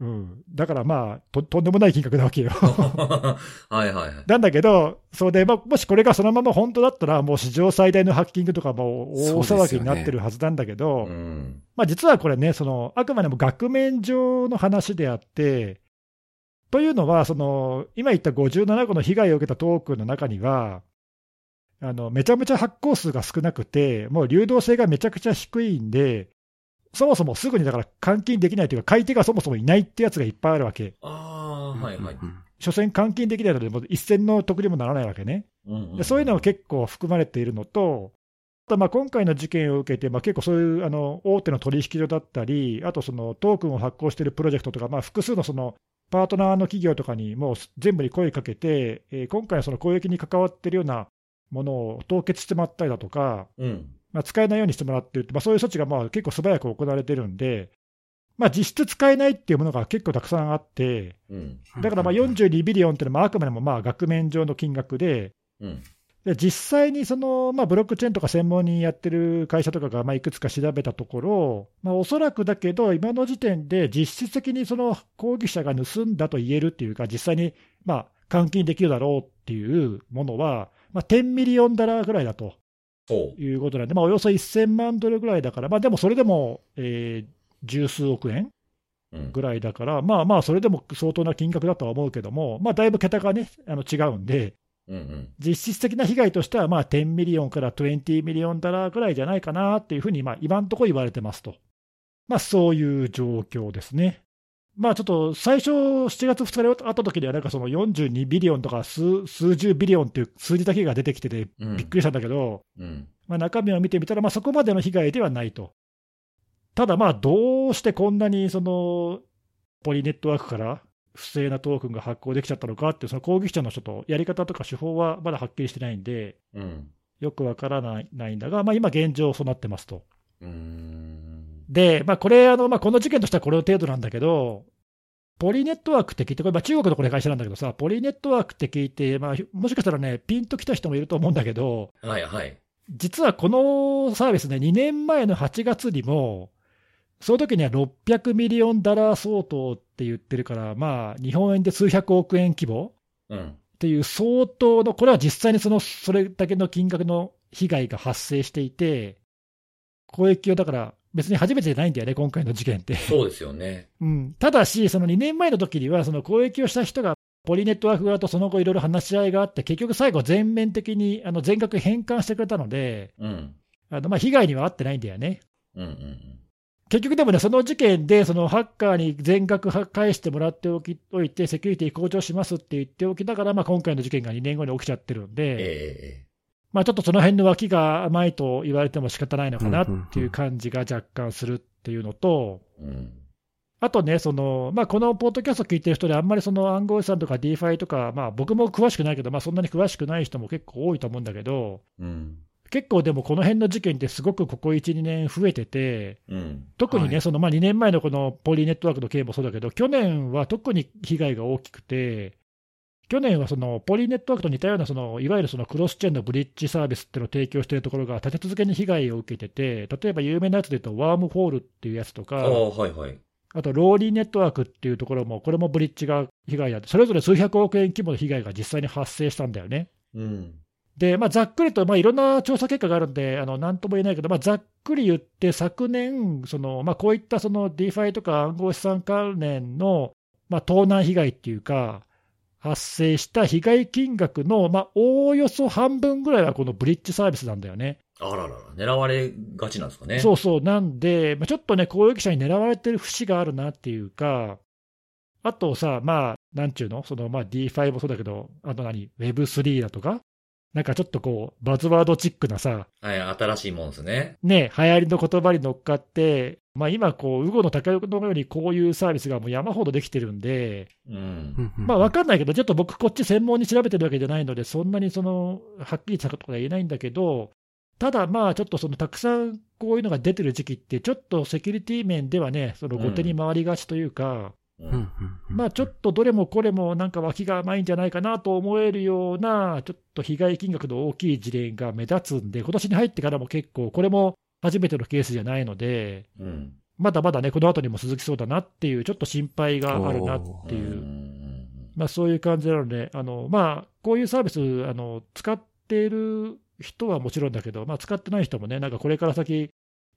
うん、だからまあと、とんでもない金額なわけよ。はいはいはい。なんだけど、それで、まあ、もしこれがそのまま本当だったら、もう史上最大のハッキングとかも大騒ぎになってるはずなんだけど、ねうん、まあ、実はこれねその、あくまでも額面上の話であって、というのは、その今言った57個の被害を受けたトークンの中には、あのめちゃめちゃ発行数が少なくて、もう流動性がめちゃくちゃ低いんで、そもそもすぐにだから換金できないというか、買い手がそもそもいないってやつがいっぱいあるわけ。ああ、はいはい。所詮換金できないので、もう一銭の得にもならないわけね。うんうん、でそういうのが結構含まれているのと、あとまあ今回の事件を受けて、まあ、結構そういうあの大手の取引所だったり、あとそのトークンを発行しているプロジェクトとか、まあ、複数のそのパートナーの企業とかにもう全部に声かけて、えー、今回、その攻撃に関わっているようなものを凍結してもらったりだとか、うん。まあ、使えないようにしてもらってるまあ、そういう措置がまあ結構素早く行われてるんで、まあ、実質使えないっていうものが結構たくさんあって、うん、だからまあ42ビリオンっていうのはあくまでもまあ額面上の金額で、うん、で実際にその、まあ、ブロックチェーンとか専門にやってる会社とかがまあいくつか調べたところ、まあ、おそらくだけど、今の時点で実質的にその抗議者が盗んだと言えるっていうか、実際にまあ換金できるだろうっていうものは、まあ、10 million dollar ぐらいだと。いうことなんで、まあ、およそ1000万ドルぐらいだから、まあ、でもそれでも、えー、十数億円ぐらいだから、うん、まあまあ、それでも相当な金額だとは思うけども、まあ、だいぶ桁がね、あの違うんで、うんうん、実質的な被害としては、まあ、10 million から20 million dollar ぐらいじゃないかなっていうふうに、まあ、今のところ言われてますと。まあ、そういう状況ですね。まあちょっと最初、7月2日で会った時には、なんかその42ビリオンとか数数十ビリオンっていう数字だけが出てきてて、びっくりしたんだけど、うん、まあ、中身を見てみたら、まあ、そこまでの被害ではないと。ただ、まあどうしてこんなにそのポリネットワークから不正なトークンが発行できちゃったのかっていう、その攻撃者のちょっとやり方とか手法はまだはっきりしてないんで、うん、よくわからないないんだが、まあ、今、現状そうなってますと。うんで、まあ、これ、あのまあ、この事件としてはこれ程度なんだけど、 Poly Network って聞いて、これ、まあ、中国のこれ会社なんだけどさ、 Poly Network って聞いて、まあ、もしかしたらね、ピンときた人もいると思うんだけど、はいはい、実はこのサービスね、2年前の8月にも、その時には600 million dollar 相当って言ってるから、まあ、日本円で数百億円規模、うん、っていう相当の、これは実際にそのそれだけの金額の被害が発生していて、公益をだから別に初めてじゃないんだよね、今回の事件って。そうですよね。うん、ただし、その2年前の時には、その攻撃をした人が、ポリネットワーク側とその後いろいろ話し合いがあって、結局最後、全面的にあの全額返還してくれたので、うん、あのまあ被害には遭ってないんだよね。うんうんうん結局でもね、その事件で、そのハッカーに全額返してもらっておきおいて、セキュリティ向上しますって言っておきながら、まあ、今回の事件が2年後に起きちゃってるんで、えまあ、ちょっとその辺の脇が甘いと言われても仕方ないのかなっていう感じが若干するっていうのと、うん。あとね、そのまあ、このポッドキャスト聞いてる人で、あんまりその暗号資産とか DeFi とか、まあ、僕も詳しくないけど、まあ、そんなに詳しくない人も結構多いと思うんだけど、うん。結構でもこの辺の事件ってすごくここ1、2年増えてて、うん、特にね、はい、そのまあ2年前のこのポリネットワークの件もそうだけど、去年は特に被害が大きくて、去年はそのポリネットワークと似たようなその、いわゆるそのクロスチェーンのブリッジサービスっていうのを提供しているところが立て続けに被害を受けてて、例えば有名なやつで言うと、ワームホールっていうやつとか、ああ、はいはい。あとローリーネットワークっていうところも、これもブリッジが被害あって、それぞれ数百億円規模の被害が実際に発生したんだよね。うん。で、まあ、ざっくりと、まあ、いろんな調査結果があるんで、あのなんとも言えないけど、まあ、ざっくり言って、昨年、そのまあ、こういったその DeFi とか暗号資産関連の、まあ、盗難被害っていうか、発生した被害金額の、まあ、おおよそ半分ぐらいはこのブリッジサービスなんだよね。あららら、狙われがちなんですかね。そうそう、なんで、まあ、ちょっとね、公益者に狙われてる節があるなっていうか、あとさ、まあ、なんちゅうの、そのまあ D5 もそうだけど、あと何、Web3 だとか、なんかちょっとこう、バズワードチックなさ、はい、新しいもんですね。ね、流行りの言葉に乗っかって、まあ、今、こう、ウゴの高横のようにこういうサービスがもう山ほどできてるんで、うん。まあ、わかんないけど、ちょっと僕、こっち専門に調べてるわけじゃないので、そんなにそのはっきりしたことは言えないんだけど、ただ、まあ、ちょっとそのたくさんこういうのが出てる時期って、ちょっとセキュリティ面ではね、その後手に回りがちというか、うん。まあ、ちょっとどれもこれもなんか脇が甘いんじゃないかなと思えるような、ちょっと被害金額の大きい事例が目立つんで、今年に入ってからも結構、これも初めてのケースじゃないので、うん。まだまだね、この後にも続きそうだなっていう、ちょっと心配があるなっていうう、んまあ、そういう感じなので、あのまあ、こういうサービスあの、使っている人はもちろんだけど、まあ、使ってない人もね、なんかこれから先、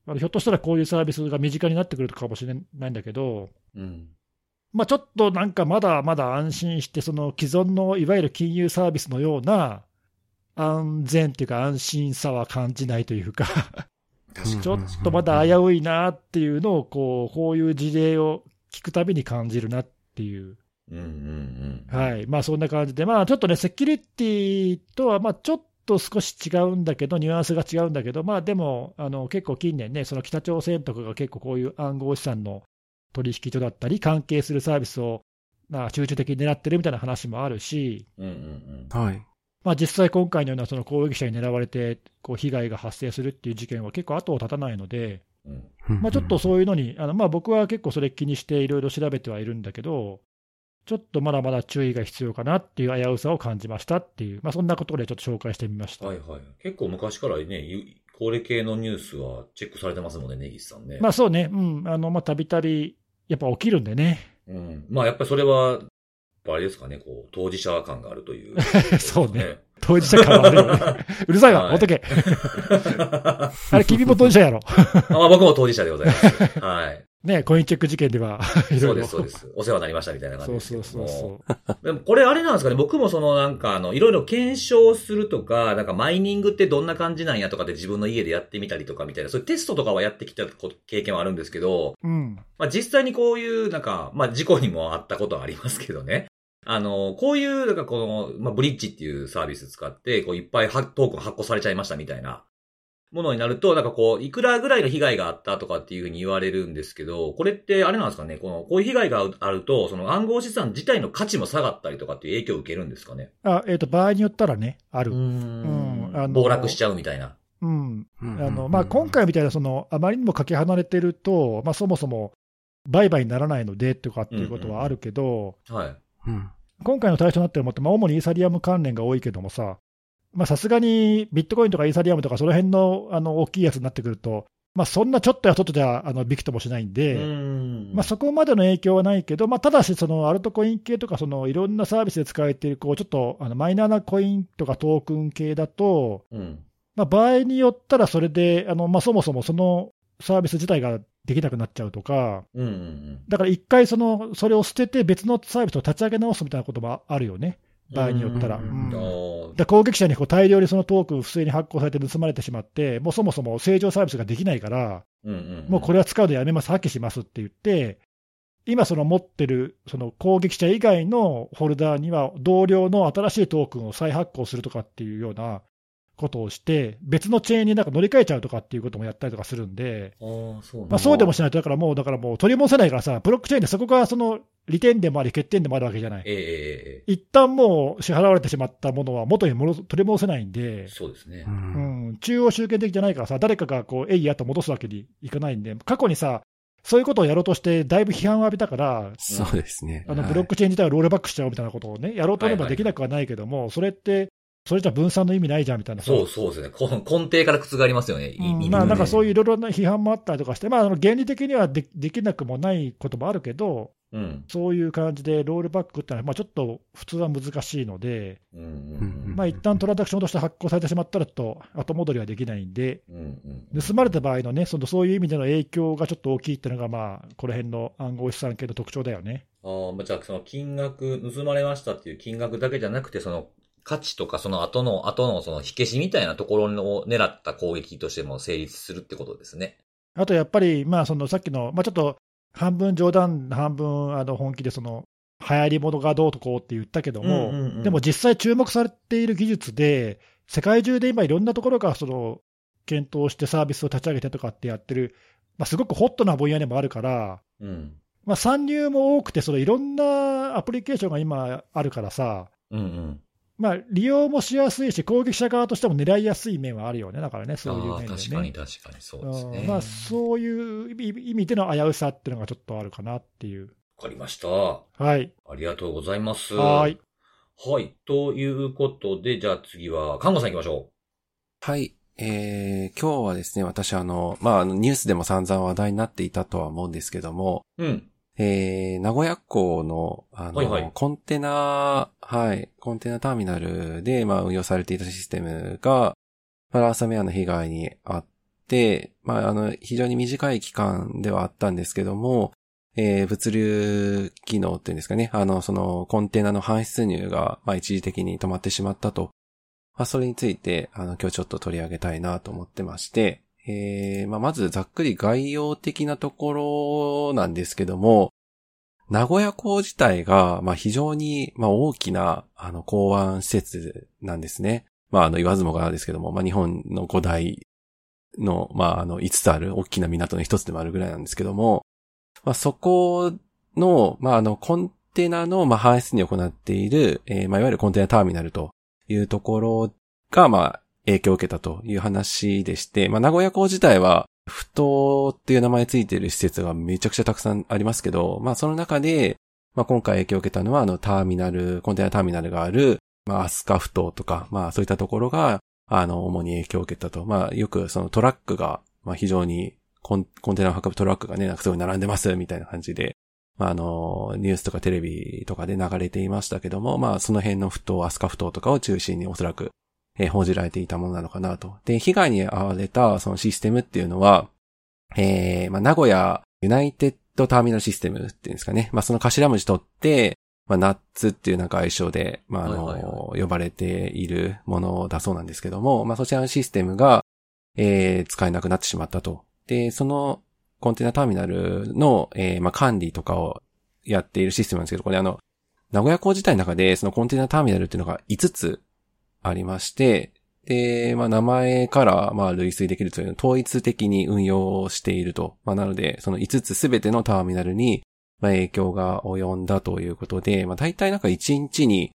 あのひょっとしたらこういうサービスが身近になってくるかもしれないんだけど、うん。まあ、ちょっとなんかまだまだ安心して、その既存のいわゆる金融サービスのような安全っていうか、安心さは感じないというか。ちょっとまだ危ういなっていうのをこう、こういう事例を聞くたびに感じるなっていう、うんうんうん。はい。まあ、そんな感じで、まあ、ちょっとね、セキュリティとはまあちょっと少し違うんだけど、ニュアンスが違うんだけど、まあ、でもあの結構近年ね、その北朝鮮とかが結構こういう暗号資産の取引所だったり、関係するサービスをまあ集中的に狙ってるみたいな話もあるし、うんうん。はい。まあ、実際今回のようなその攻撃者に狙われてこう被害が発生するっていう事件は結構後を絶たないので、まあ、ちょっとそういうのに、あのまあ、僕は結構それ気にしていろいろ調べてはいるんだけど、ちょっとまだまだ注意が必要かなっていう危うさを感じましたっていう、まあ、そんなことでちょっと紹介してみました。はいはい。結構昔からね、ゆこれ系のニュースはチェックされてますもんね、根岸さんね。まあそうね、うん、あのまあたびたびやっぱ起きるんでね、うん。まあやっぱりそれは、ぱあれですかね、こう、当事者感があるという。そうね。当事者感はあるよね。うるさいわ、はいほっとけ。あ あれ、君も当事者やろ。僕も当事者でございます。はい。ね、コインチェック事件では、いろいろ。そうです、そうです。お世話になりましたみたいな感じそうそうですけども。そうそう。でもこれあれなんですかね、僕もそのなんかあの、いろいろ検証するとか、なんかマイニングってどんな感じなんやとかって自分の家でやってみたりとかみたいな、そういうテストとかはやってきた経験はあるんですけど、うん。まあ実際にこういうなんか、まあ事故にもあったことはありますけどね。あの、こういう、なんかこの、まあブリッジっていうサービス使って、こういっぱいはトークン発行されちゃいましたみたいな。ものになると、なんかこう、いくらぐらいの被害があったとかっていうふうに言われるんですけど、これってあれなんですかね、この、こういう被害があると、その暗号資産自体の価値も下がったりとかっていう影響を受けるんですかね？あ、えっ、と、場合によったらね、ある。んあの暴落しちゃうみたいな。うん。うんあのまあ、今回みたいなその、あまりにもかけ離れてると、まあ、そもそも売買にならないのでとかっていうことはあるけど、はい。うん今回の対象になってるものって、まあ、主にイーサリアム関連が多いけどもさ、まあさすがにビットコインとかイーサリアムとか、その辺のあの大きいやつになってくると、まあ、そんなちょっとやちょっとじゃあのびくともしないんで、んまあ、そこまでの影響はないけど、まあ、ただし、そのアルトコイン系とか、そのいろんなサービスで使われているこうちょっとあのマイナーなコインとかトークン系だと、うん。まあ、場合によったらそれで、あのまあ、そもそもそのサービス自体ができなくなっちゃうとか、うんうんうん。だから一回その、それを捨てて別のサービスを立ち上げ直すみたいなこともあるよね、場合によったら。ううんん。あー。で攻撃者にこう大量にそのトークン不正に発行されて盗まれてしまって、もうそもそも正常サービスができないから、うんうんもうこれは使うのやめます、破棄しますって言って、今、その持ってるその攻撃者以外のホルダーには、同僚の新しいトークンを再発行するとかっていうようなことをして、別のチェーンになんか乗り換えちゃうとかっていうこともやったりとかするんで、あーそうまあ、そうでもしないと、だからもう、だからもう取り戻せないからさ、ブロックチェーンでそこがその利点でもあり、欠点でもあるわけじゃない。えええええ一旦もう支払われてしまったものは元に戻す取り戻せないんでえ、そうですねう。うんん、中央集権的じゃないからさ、誰かがこう、えいやと戻すわけにいかないんで、過去にさ、そういうことをやろうとして、だいぶ批判を浴びたから、そうですね。あのはいブロックチェーン自体をロールバックしちゃおうみたいなことをね、やろうと思えばできなくはないけども、それって、それじゃ分散の意味ないじゃんみたいなさそうそうですね。こ 根底から覆りますよね。いうんいまあなんかそういいういろいろな批判もあったりとかして、まあ、あの原理的にはでできなくもないこともあるけど、うん。うん。そういう感じでロールバックってのは、まあ、ちょっと普通は難しいので、うん。まあ一旦トランザクションとして発行されてしまったらと、後戻りはできないんで、うんうん。盗まれた場合のね、そのそういう意味での影響がちょっと大きいっていうのが、まあ、この辺の暗号資産系の特徴だよね。ああ、まあじゃあその金額、盗まれましたっていう金額だけじゃなくて、その価値とかその後の、後のその火消しみたいなところを狙った攻撃としても成立するってことですね。あとやっぱり、まあ、そのさっきの、まあ、ちょっと半分冗談、半分あの本気でその、流行り物がどうとこうって言ったけども、うんうんうんでも実際注目されている技術で、世界中で今いろんなところがその検討してサービスを立ち上げてとかってやってる、まあ、すごくホットな分野でもあるから、うん。まあ、参入も多くて、そのいろんなアプリケーションが今あるからさ、うんうん。まあ、利用もしやすいし、攻撃者側としても狙いやすい面はあるよね、だからね、そういうああ、面でね。確かに確かにそうですね。うんまあ、そういう意味での危うさっていうのがちょっとあるかなっていう。わかりました。あはい。りがとうございます。はーい。はい。ということで、じゃあ次は、看護さん行きましょはい。えー、今日はですね、私あの、まあ、ニュースでも散々話題になっていたとは思うんですけども、う。うん。えー、名古屋港の、あの、はいはい。コンテナ、はい、コンテナターミナルで、まあ、運用されていたシステムが、まあ、ランサムウェアの被害にあって、まあ、あの、非常に短い期間ではあったんですけども、えー、物流機能っていうんですかね、あの、その、コンテナの搬出入が、まあ、一時的に止まってしまったと。まあ、それについて、あの、今日ちょっと取り上げたいなと思ってまして、えー、まあ、まずざっくり概要的なところなんですけども、名古屋港自体が、まあ、非常に、まあ、大きな、あの、港湾施設なんですね。まあ、あの、言わずもがなですけども、まあ、日本の古代の、まあ、あの、5つある大きな港の一つでもあるぐらいなんですけども、まあ、そこの、まあ、あの、コンテナの、まあ、搬出に行っている、えーまあ、いわゆるコンテナターミナルというところが、まあ、影響を受けたという話でして、まあ、名古屋港自体は、不当っていう名前ついてる施設がめちゃくちゃたくさんありますけど、まあ、その中で、まあ、今回影響を受けたのは、あの、ターミナル、コンテナターミナルがある、まあ、アスカフ島とか、まあ、そういったところが、あの、主に影響を受けたと。まあ、よくそのトラックが、まあ、非常にコン、コンテナを運ぶトラックがね、なんかすごい並んでます、みたいな感じで、まあ、あの、ニュースとかテレビとかで流れていましたけども、まあ、その辺の不当、アスカ不当とかを中心におそらく、えー報じられていたものなのかなと。で、被害に遭われたそのシステムっていうのは、えー、まあ、名古屋ユナイテッドターミナルシステムっていうんですかね。まあ、その頭文字取って、まあ、ナッツっていうなんか愛称で、まあ、あの、はいはい呼ばれているものだそうなんですけども、まあ、そちらのシステムが、えー、使えなくなってしまったと。で、そのコンテナターミナルの、えー、まあ、管理とかをやっているシステムなんですけど、これあの、名古屋港自体の中で、そのコンテナターミナルっていうのが5つありまして、で、まあ、名前から、ま、類推できるというのを統一的に運用していると。まあ、なので、その5つすべてのターミナルに、ま、影響が及んだということで、まあ、大体なんか1日に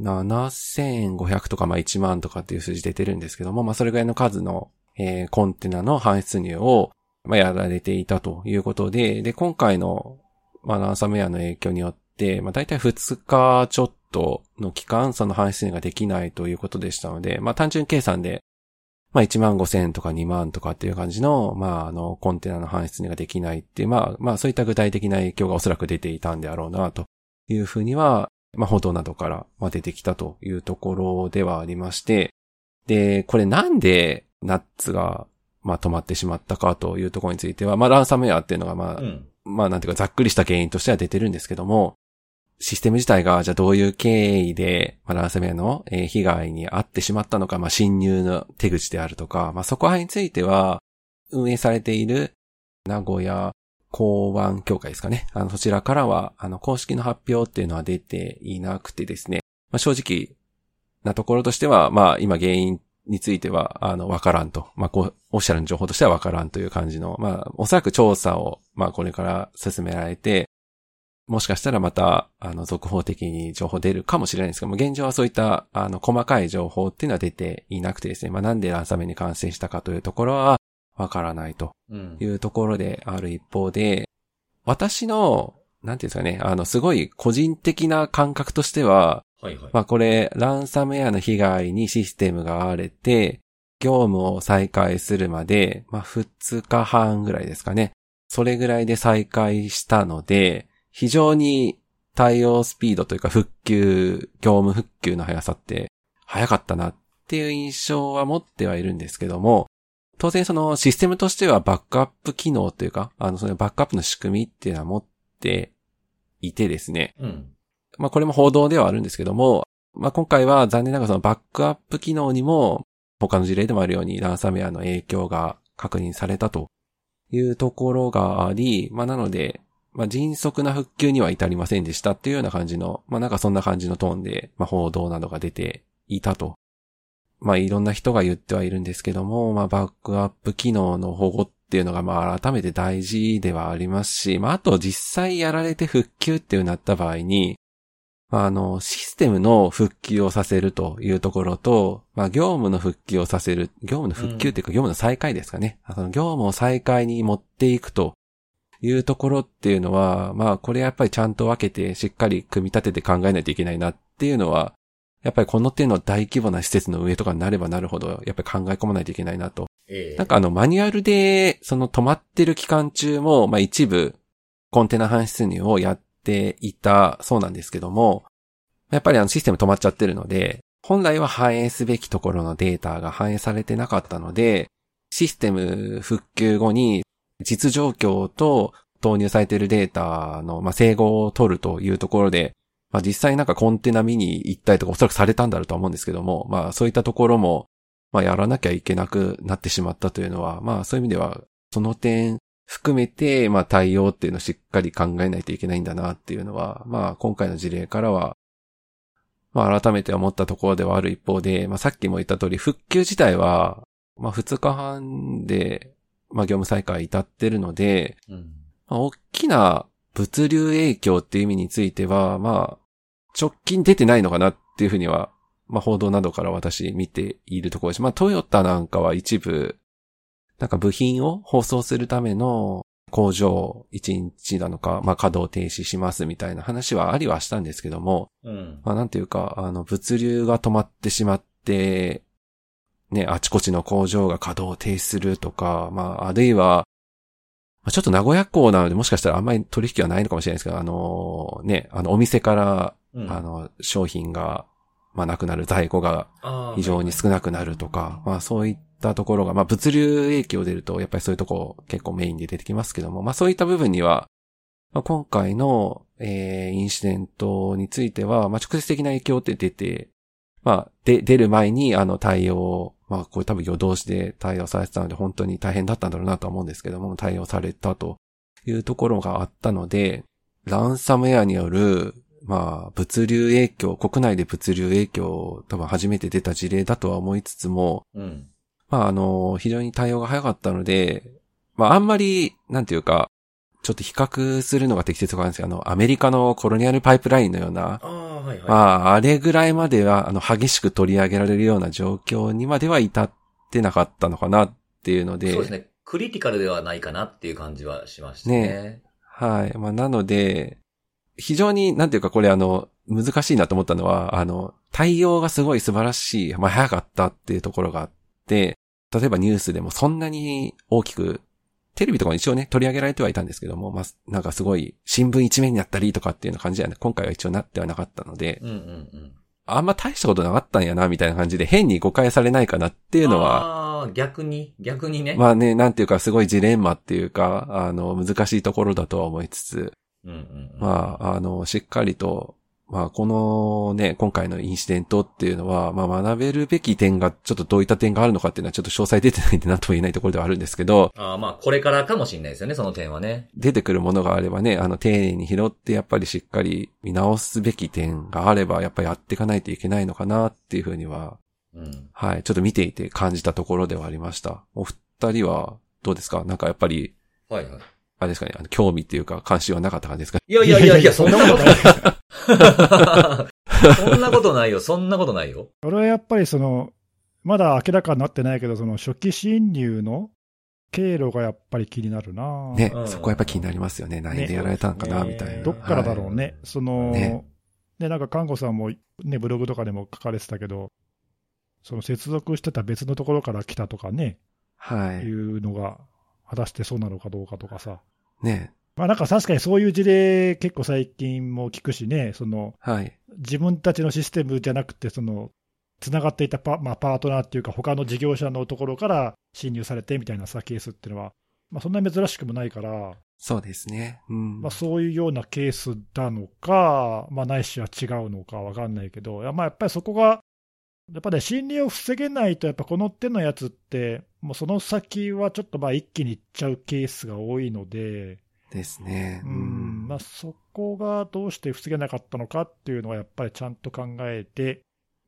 7500とか、ま、1万とかっていう数字出てるんですけども、まあ、それぐらいの数の、えーコンテナの搬出入を、ま、やられていたということで、で、今回の、まあ、ランサムウェアの影響によって、まあ、大体2日ちょっととの期間、その搬出入ができないということでしたので、まあ、単純計算で、まあ、1万5千とか2万とかっていう感じの、まあ、あの、コンテナの搬出入ができないっていう、まあ、まあ、そういった具体的な影響がおそらく出ていたんであろうな、というふうには、まあ、報道などから、まあ、出てきたというところではありまして、で、これなんでナッツが、まあ、止まってしまったかというところについては、まあ、ランサムウェアっていうのが、まあ、うん。まあなんていうかざっくりした原因としては出てるんですけども、システム自体がじゃあどういう経緯で、まあ、ランサムウェアの被害に遭ってしまったのか、まあ侵入の手口であるとか、まあそこらについては、運営されている名古屋港湾協会ですかね。あの、そちらからは、あの、公式の発表っていうのは出ていなくてですね。まあ正直なところとしては、まあ今原因については、あの、わからんと。まあ、こう、オフィシャルの情報としてはわからんという感じの、まあ、おそらく調査を、まあ、これから進められて、もしかしたらまた、あの、続報的に情報出るかもしれないんですけども、現状はそういった、あの、細かい情報っていうのは出ていなくてですね、まあ、なんでランサムに感染したかというところは、わからないとうんい。うところである一方で、私の、なんていうんですかね、あの、すごい個人的な感覚としては、はいはい。まあこれ、ランサムウェアの被害にシステムが荒れて、業務を再開するまで、まあ2日半ぐらいですかね。それぐらいで再開したので、非常に対応スピードというか復旧、業務復旧の速さって早かったなっていう印象は持ってはいるんですけども、当然そのシステムとしてはバックアップ機能というか、あのそのバックアップの仕組みっていうのは持っていてですね、うん。まあこれも報道ではあるんですけども、まあ今回は残念ながらそのバックアップ機能にも他の事例でもあるようにランサムウェアの影響が確認されたというところがあり、まあなので、まあ迅速な復旧には至りませんでしたっていうような感じの、まあなんかそんな感じのトーンで、まあ報道などが出ていたと。まあいろんな人が言ってはいるんですけども、まあバックアップ機能の保護っていうのがまあ改めて大事ではありますし、まああと実際やられて復旧っていうなった場合に、まああの、システムの復旧をさせるというところと、まあ業務の復旧をさせる、業務の復旧っていうか業務の再開ですかね。その業務を再開に持っていくというところっていうのは、まあこれやっぱりちゃんと分けてしっかり組み立てて考えないといけないなっていうのは、やっぱりこの手の大規模な施設の上とかになればなるほど、やっぱり考え込まないといけないなと。ええなんかあのマニュアルで、その止まってる期間中も、まあ一部、コンテナ搬出入をやっていたそうなんですけども、やっぱりあのシステム止まっちゃってるので、本来は反映すべきところのデータが反映されてなかったので、システム復旧後に実状況と投入されているデータの、まあ、整合を取るというところで、まあ、実際なんかコンテナ見に行ったりとかおそらくされたんだろうと思うんですけども、まあそういったところも、まあやらなきゃいけなくなってしまったというのは、まあそういう意味では、その点含めて、まあ対応っていうのをしっかり考えないといけないんだなっていうのは、まあ今回の事例からは、まあ改めて思ったところではある一方で、まあさっきも言った通り、復旧自体は、まあ2日半で、まあ業務再開至ってるので、うん。まあ、大きな物流影響っていう意味については、まあ、直近出てないのかなっていうふうには、まあ報道などから私見ているところです。まあトヨタなんかは一部、なんか部品を包装するための工場1日なのか、まあ稼働停止しますみたいな話はありはしたんですけども、うん。まあなんていうか、あの物流が止まってしまって、ね、あちこちの工場が稼働停止するとか、まああるいは、まあちょっと名古屋港なのでもしかしたらあんまり取引はないのかもしれないですけど、あのね、あのお店から、うん。あの商品が、まあなくなる在庫が非常に少なくなるとか、まあそういったところが、まあ物流影響出ると、やっぱりそういうとこ結構メインで出てきますけども、まあそういった部分には、まあ、今回の、えー、インシデントについては、まあ直接的な影響って出て、まあ、で、出る前にあの対応、まあこれ多分夜通しで対応されてたので本当に大変だったんだろうなとは思うんですけども、対応されたというところがあったので、ランサムウェアによるまあ、物流影響、国内で物流影響、多分初めて出た事例だとは思いつつも、うん。まあ、あの、非常に対応が早かったので、まあ、あんまり、なんていうか、ちょっと比較するのが適切かないですけど、あの、アメリカのコロニアルパイプラインのような、ああ、はいはい。まあ、あれぐらいまでは、あの、激しく取り上げられるような状況にまでは至ってなかったのかなっていうので、そうですね。クリティカルではないかなっていう感じはしましたね。はい。まあ、なので、非常に、なんていうかこれあの、難しいなと思ったのは、あの、対応がすごい素晴らしい、まあ、早かったっていうところがあって、例えばニュースでもそんなに大きく、テレビとかに一応ね、取り上げられてはいたんですけども、まあ、なんかすごい、新聞一面になったりとかっていうような感じではね、今回は一応なってはなかったので、うんうんうん。あんま大したことなかったんやな、みたいな感じで変に誤解されないかなっていうのは、逆に、逆にね。まあね、なんていうかすごいジレンマっていうか、あの、難しいところだとは思いつつ、うんうんうん。まあ、あの、しっかりと、まあ、このね、今回のインシデントっていうのは、まあ、学べるべき点が、ちょっとどういった点があるのかっていうのは、ちょっと詳細出てないんで何とも言えないところではあるんですけど、ああ、まあ、これからかもしれないですよね、その点はね。出てくるものがあればね、あの、丁寧に拾って、やっぱりしっかり見直すべき点があれば、やっぱりやっていかないといけないのかなっていうふうには、うん。はい、ちょっと見ていて感じたところではありました。お二人は、どうですか？なんかやっぱり、はいはい。あれですかね、あの興味っていうか関心はなかった感じですかいやいやいやいや、そんなことない。そんなことないよ、そんなことないよ。俺はやっぱりその、まだ明らかになってないけど、その初期侵入の経路がやっぱり気になるなね、うんそこはやっぱ気になりますよね。何でやられたんかな、ねみたいな。どっからだろうね。はいその、ねね、なんか看護さんも、ね、ブログとかでも書かれてたけど、その接続してた別のところから来たとかね、、はいい。うのが、果たしてそうなのかどうかとかさ。ね。まあなんか確かにそういう事例結構最近も聞くしね、その、はい。自分たちのシステムじゃなくて、その、つながっていたパ,、まあ、パートナーっていうか、他の事業者のところから侵入されてみたいなさ、ケースっていうのは、まあ、そんなに珍しくもないから、そうですね。うん。まあ、そういうようなケースなのか、まあ、ないしは違うのかわかんないけど、まあやっぱりそこが、やっぱね、侵入を防げないと、やっぱこの手のやつって、もうその先はちょっとまあ一気にいっちゃうケースが多いので、ですね。うんまあ、そこがどうして防げなかったのかっていうのは、やっぱりちゃんと考えて、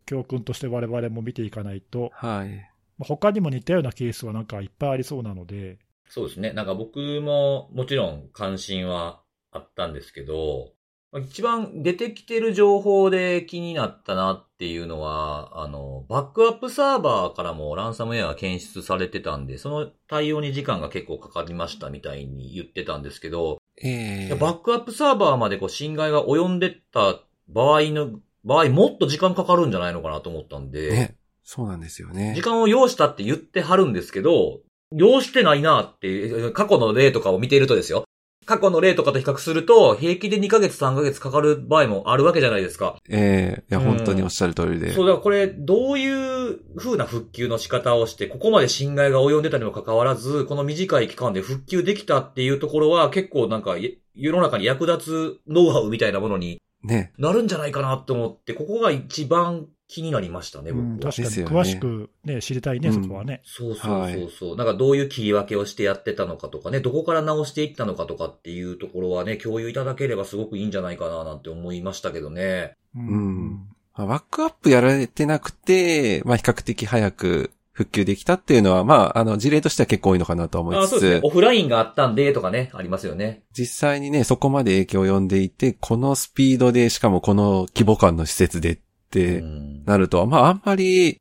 教訓として我々も見ていかないと、はい。まあ、他にも似たようなケースはなんかいっぱいありそうなので、そうですね。なんか僕ももちろん関心はあったんですけど、一番出てきてる情報で気になったなっていうのは、あの、バックアップサーバーからもランサムウェアが検出されてたんで、その対応に時間が結構かかりましたみたいに言ってたんですけど、ええバックアップサーバーまでこう侵害が及んでった場合の、場合もっと時間かかるんじゃないのかなと思ったんで、ね。そうなんですよね時。間を要したって言ってはるんですけど、要してないなって、過去の例とかを見ているとですよ。過去の例とかと比較すると、平気で2ヶ月3ヶ月かかる場合もあるわけじゃないですか。ええいや、うん本当におっしゃる通りで。そう、だからこれ、どういう風な復旧の仕方をして、ここまで侵害が及んでたにもかかわらず、この短い期間で復旧できたっていうところは、結構なんか、い世の中に役立つノウハウみたいなものにね。なるんじゃないかなって思って、ここが一番気になりましたね、うん僕は。確かに詳しく、ね、知りたいね、うんそこはね。そうそうそうそう。なんかどういう切り分けをしてやってたのかとかね、どこから直していったのかとかっていうところはね、共有いただければすごくいいんじゃないかななんて思いましたけどね。うんまあバックアップやられてなくて、まあ比較的早く復旧できたっていうのは、まあ、あの、事例としては結構多いのかなと思いつつ、あそうですね。オフラインがあったんでとかね、ありますよね。実際にね、そこまで影響を及んでいて、このスピードで、しかもこの規模感の施設でっうてんなると、まあ、あんまり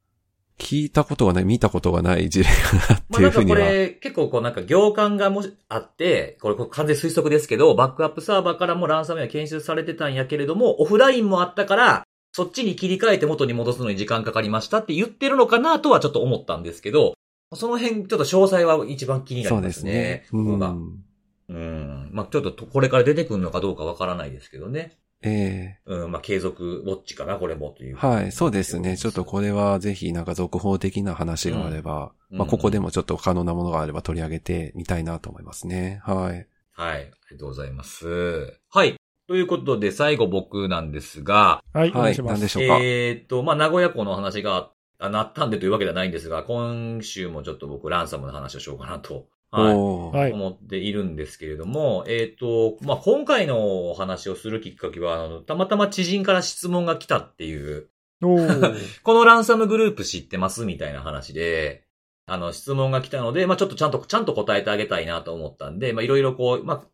聞いたことがない、見たことがない事例かなっまあないうふうには。これ、結構こうなんか行間がもしあって、これ完全推測ですけど、バックアップサーバーからもランサムウェア検出されてたんやけれども、オフラインもあったから、そっちに切り替えて元に戻すのに時間かかりましたって言ってるのかなとはちょっと思ったんですけど、その辺ちょっと詳細は一番気になりまそうですすねね。。うん。うん。まあちょっとこれから出てくるのかどうかわからないですけどね。えうん、まあ継続ウォッチかな、これもという。えはい、そうですね。ちょっとこれはぜひなんか続報的な話があれば、うんまあここでもちょっと可能なものがあれば取り上げてみたいなと思いますね。はい。はい。ありがとうございます。はい。ということで、最後僕なんですが、はい、おはい、願いします。何でしょうか？えーっと、まあ、名古屋港の話があなったんでというわけではないんですが、今週もちょっと僕、ランサムの話をしようかなと、はい。思っているんですけれども、えーっと、まあ、今回のお話をするきっかけは、あの、たまたま知人から質問が来たっていう、このランサムグループ知ってますみたいな話で、あの、質問が来たので、まあ、ちょっとちゃんと、ちゃんと答えてあげたいなと思ったんで、まあ、いろいろこう、まあ、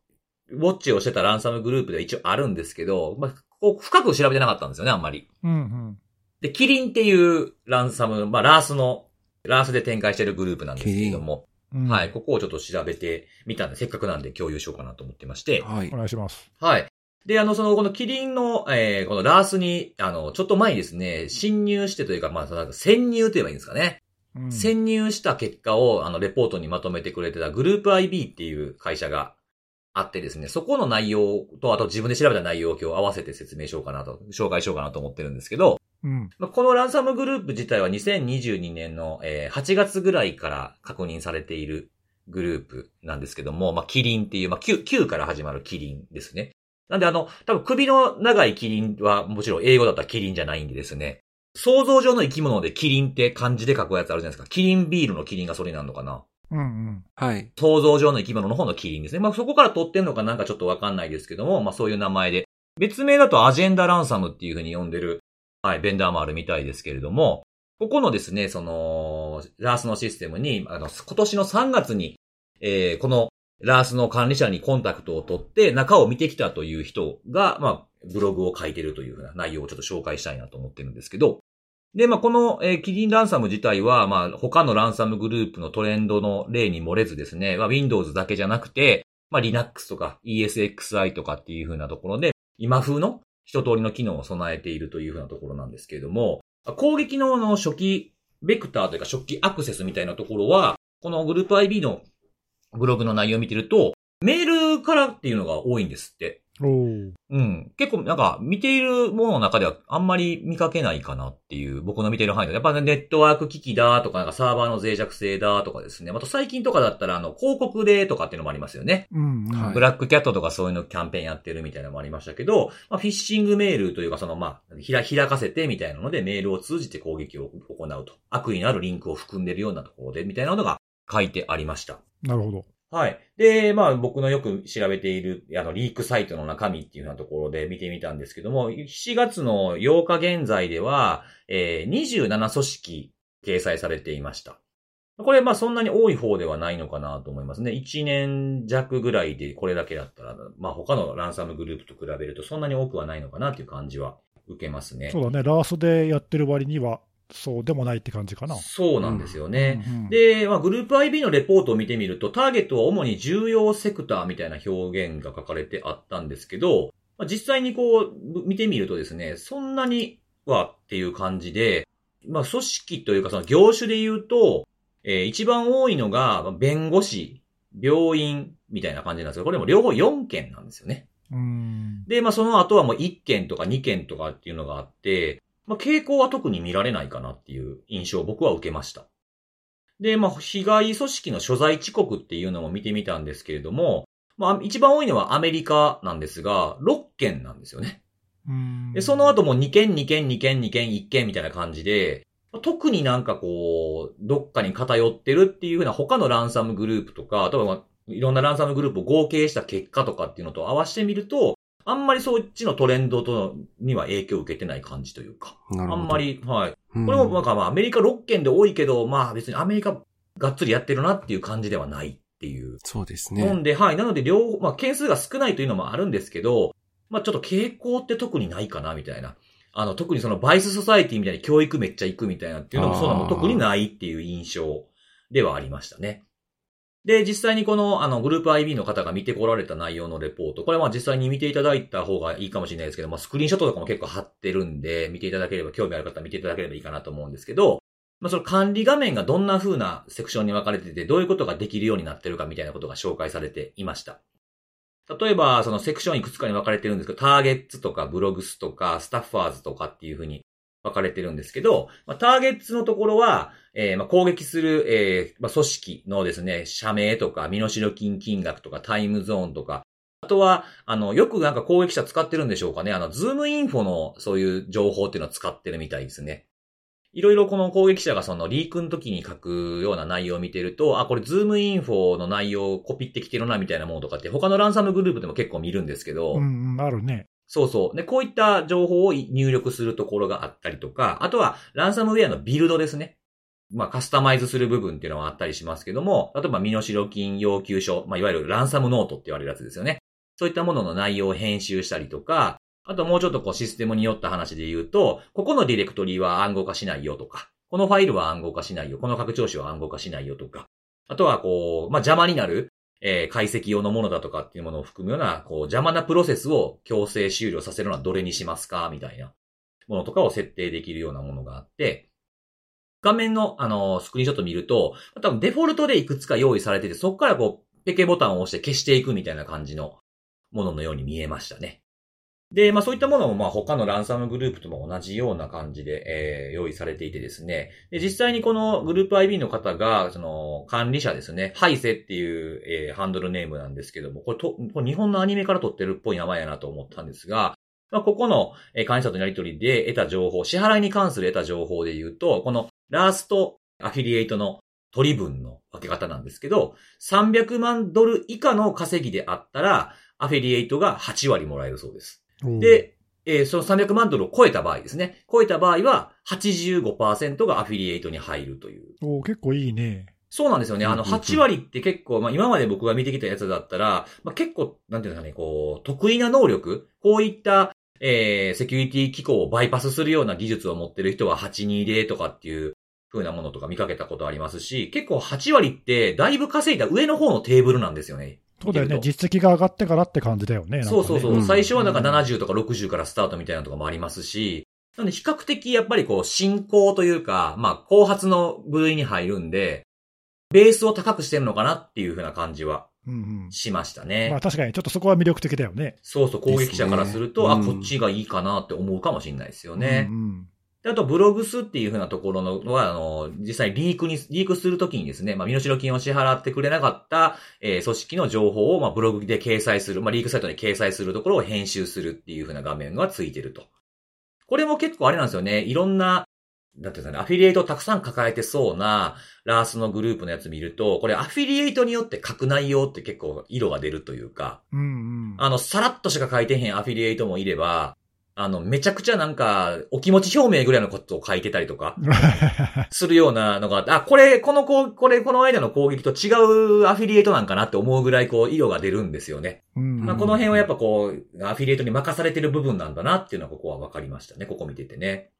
ウォッチをしてたランサムグループでは一応あるんですけど、まあ、こう、深く調べてなかったんですよね、あんまり。うんうん。で、 Qilin っていうランサム、まあ、 RaaS の、 RaaS で展開してるグループなんですけれども、うんはい、ここをちょっと調べてみたんで、せっかくなんで共有しようかなと思ってまして、はいお。願いします。はい。で、あの、その、このキリンの、えー、このラースに、あの、ちょっと前にですね、侵入してというか、まあ、その潜入と言えばいいんですかね。うん潜入した結果を、あの、レポートにまとめてくれてたグループ IB っていう会社があってですね、そこの内容と、あと自分で調べた内容を今日合わせて説明しようかなと、紹介しようかなと思ってるんですけど、うん。まあこのランサムグループ自体は2022年の、えー8月ぐらいから確認されているグループなんですけども、まあ、キリンっていう、まあ、Q、Q から始まるキリンですね。なんであの、多分首の長いキリンはもちろん英語だったらキリンじゃないんでですね、想像上の生き物でキリンって漢字で書くやつあるじゃないですか。キリンビールのキリンがそれになるのかなうんうん。はい。想像上の生き物の方のキリンですね。まあ、そこから取ってんのかなんかちょっとわかんないですけども、まあ、そういう名前で。別名だとアジェンダランサムっていう風に呼んでる、はい、ベンダーもあるみたいですけれども、ここのですね、その、ラースのシステムに、あの、今年の3月に、えーこのラースの管理者にコンタクトを取って中を見てきたという人が、まあ、ブログを書いてるというふうな内容をちょっと紹介したいなと思ってるんですけど、で、まあ、この、えーキリンランサム自体は、まあ、他のランサムグループのトレンドの例に漏れずですね、まあ、Windows だけじゃなくて、まあ、Linux とか ESXi とかっていう風なところで、今風の一通りの機能を備えているというふうなところなんですけれども、攻撃のの初期ベクターというか初期アクセスみたいなところは、このグループ IB のブログの内容を見てると、メールからっていうのが多いんですって。うん。結構なんか見ているものの中ではあんまり見かけないかなっていう、僕の見ている範囲で。やっぱねネットワーク機器だとか、なんかサーバーの脆弱性だとかですね。また最近とかだったらあの広告でとかっていうのもありますよね。うんうんはいブラックキャットとかそういうのキャンペーンやってるみたいなのもありましたけど、まあ、フィッシングメールというかそのまあ、ひら、開かせてみたいなのでメールを通じて攻撃を行うと。悪意のあるリンクを含んでるようなところでみたいなのが書いてありました。なるほど。はい。で、まあ僕のよく調べている、あの、リークサイトの中身っていうようなところで見てみたんですけども、7月の8日現在では、えー27組織掲載されていました。これ、まあそんなに多い方ではないのかなと思いますね。1年弱ぐらいでこれだけだったら、まあ他のランサムグループと比べるとそんなに多くはないのかなっていう感じは受けますね。そうだね、ラースでやってる割には、そうでもないって感じかな。そうなんですよね。うんうんで、まあ、グループ IB のレポートを見てみると、ターゲットは主に重要セクターみたいな表現が書かれてあったんですけど、まあ、実際にこう、見てみるとですね、そんなにはっていう感じで、まあ、組織というかその業種で言うと、えー一番多いのが、まあ弁護士、病院みたいな感じなんですけど、これも両方4件なんですよね。うん。で、まあその後はもう1件とか2件とかっていうのがあって、まあ傾向は特に見られないかなっていう印象を僕は受けました。で、まあ被害組織の所在地国っていうのも見てみたんですけれども、まあ一番多いのはアメリカなんですが、6件なんですよね。うんで、その後も2件、2件、2件、2件、1件みたいな感じで、特になんかこう、どっかに偏ってるっていうふうな他のランサムグループとか、あとはまあいろんなランサムグループを合計した結果とかっていうのと合わせてみると、あんまりそっちのトレンドとには影響を受けてない感じというか。なるほど。あんまり、はい。うん、これもなんかまあアメリカ6件で多いけど、まあ別にアメリカがっつりやってるなっていう感じではないっていう。そうですね。なんで、はい。なので両方、まあ件数が少ないというのもあるんですけど、まあちょっと傾向って特にないかなみたいな。あの、特にそのバイスソサイティみたいに教育めっちゃ行くみたいなっていうのもそうなのも特にないっていう印象ではありましたね。で、実際にこの、あの、グループ IB の方が見てこられた内容のレポート、これはまあ実際に見ていただいた方がいいかもしれないですけど、まあスクリーンショットとかも結構貼ってるんで、見ていただければ、興味ある方は見ていただければいいかなと思うんですけど、まあその管理画面がどんな風なセクションに分かれてて、どういうことができるようになってるかみたいなことが紹介されていました。例えば、そのセクションいくつかに分かれてるんですけど、ターゲッツとかブログスとかスタッファーズとかっていう風に分かれてるんですけど、まあ、ターゲッツのところは、えーまあ、攻撃する、えーまあ、組織のですね、社名とか、身代金金額とか、タイムゾーンとか、あとは、あの、よくなんか攻撃者使ってるんでしょうかね。あの、 ZoomInfo のそういう情報っていうのを使ってるみたいですね。いろいろこの攻撃者がそのリークの時に書くような内容を見てると、あ、これ ZoomInfo の内容をコピってきてるなみたいなものとかって他のランサムグループでも結構見るんですけど、うんうん、あるね。そうそう。で、こういった情報を入力するところがあったりとか、あとは、ランサムウェアのビルドですね。まあ、カスタマイズする部分っていうのはあったりしますけども、例えば、身代金要求書、まあ、いわゆるランサムノートって言われるやつですよね。そういったものの内容を編集したりとか、あともうちょっとこうシステムによった話で言うと、ここのディレクトリは暗号化しないよとか、このファイルは暗号化しないよ、この拡張子は暗号化しないよとか、あとはこう、まあ、邪魔になる、えー解析用のものだとかっていうものを含むような、こう、邪魔なプロセスを強制終了させるのはどれにしますか？みたいなものとかを設定できるようなものがあって、画面の、あの、スクリーンショット見ると、多分デフォルトでいくつか用意されてて、そこからこう、ペケボタンを押して消していくみたいな感じのもののように見えましたね。で、まあそういったものもまあ他のランサムグループとも同じような感じで、えー用意されていてですね。で、実際にこのグループ IB の方が、その管理者ですね、ハイセっていう、えーハンドルネームなんですけども、これと、これ日本のアニメから取ってるっぽい名前やなと思ったんですが、まあ、ここのえー管理者とのやり取りで得た情報、支払いに関する得た情報で言うと、このラーストアフィリエイトの取り分の分け方なんですけど、300万ドル以下の稼ぎであったら、アフィリエイトが8割もらえるそうです。で、えーその300万ドルを超えた場合ですね。超えた場合は85%がアフィリエイトに入るという。おう結構いいね。そうなんですよね。あの、うんうんうん8割って結構、まあ今まで僕が見てきたやつだったら、まあ結構、なんていうのかね、こう、得意な能力、こういった、えー、セキュリティ機構をバイパスするような技術を持ってる人は820とかっていう風なものとか見かけたことありますし、結構8割ってだいぶ稼いだ上の方のテーブルなんですよね。そうだよね。実績が上がってからって感じだよね。ねそうそうそう。うん最初はなんか70とか60からスタートみたいなのとかもありますし、なんで比較的やっぱりこう進行というか、まあ後発の部類に入るんで、ベースを高くしてるのかなっていう風な感じはうんうん。しましたね。まあ確かにちょっとそこは魅力的だよね。そうそう、攻撃者からすると、ねうんこっちがいいかなって思うかもしれないですよね。うんうんであと、ブログスっていう風なところのは、あの、実際リークに、リークするときにですね、まあ、身代金を支払ってくれなかった、えー組織の情報を、まあ、ブログで掲載する、まあ、リークサイトに掲載するところを編集するっていう風な画面がついてると。これも結構あれなんですよね。いろんな、なんていうんですかね、アフィリエイトをたくさん抱えてそうな、ラースのグループのやつ見ると、これアフィリエイトによって書く内容って結構色が出るというか、うんうん。あの、さらっとしか書いてへんアフィリエイトもいれば、あの、めちゃくちゃなんか、お気持ち表明ぐらいのことを書いてたりとか、するようなのがあって、あ、これ、このこう、これ、この間の攻撃と違うアフィリエイトなんかなって思うぐらい、こう、色が出るんですよね。うんまあ、この辺はやっぱこう、アフィリエイトに任されてる部分なんだなっていうのはここは分かりましたね。ここ見ててね。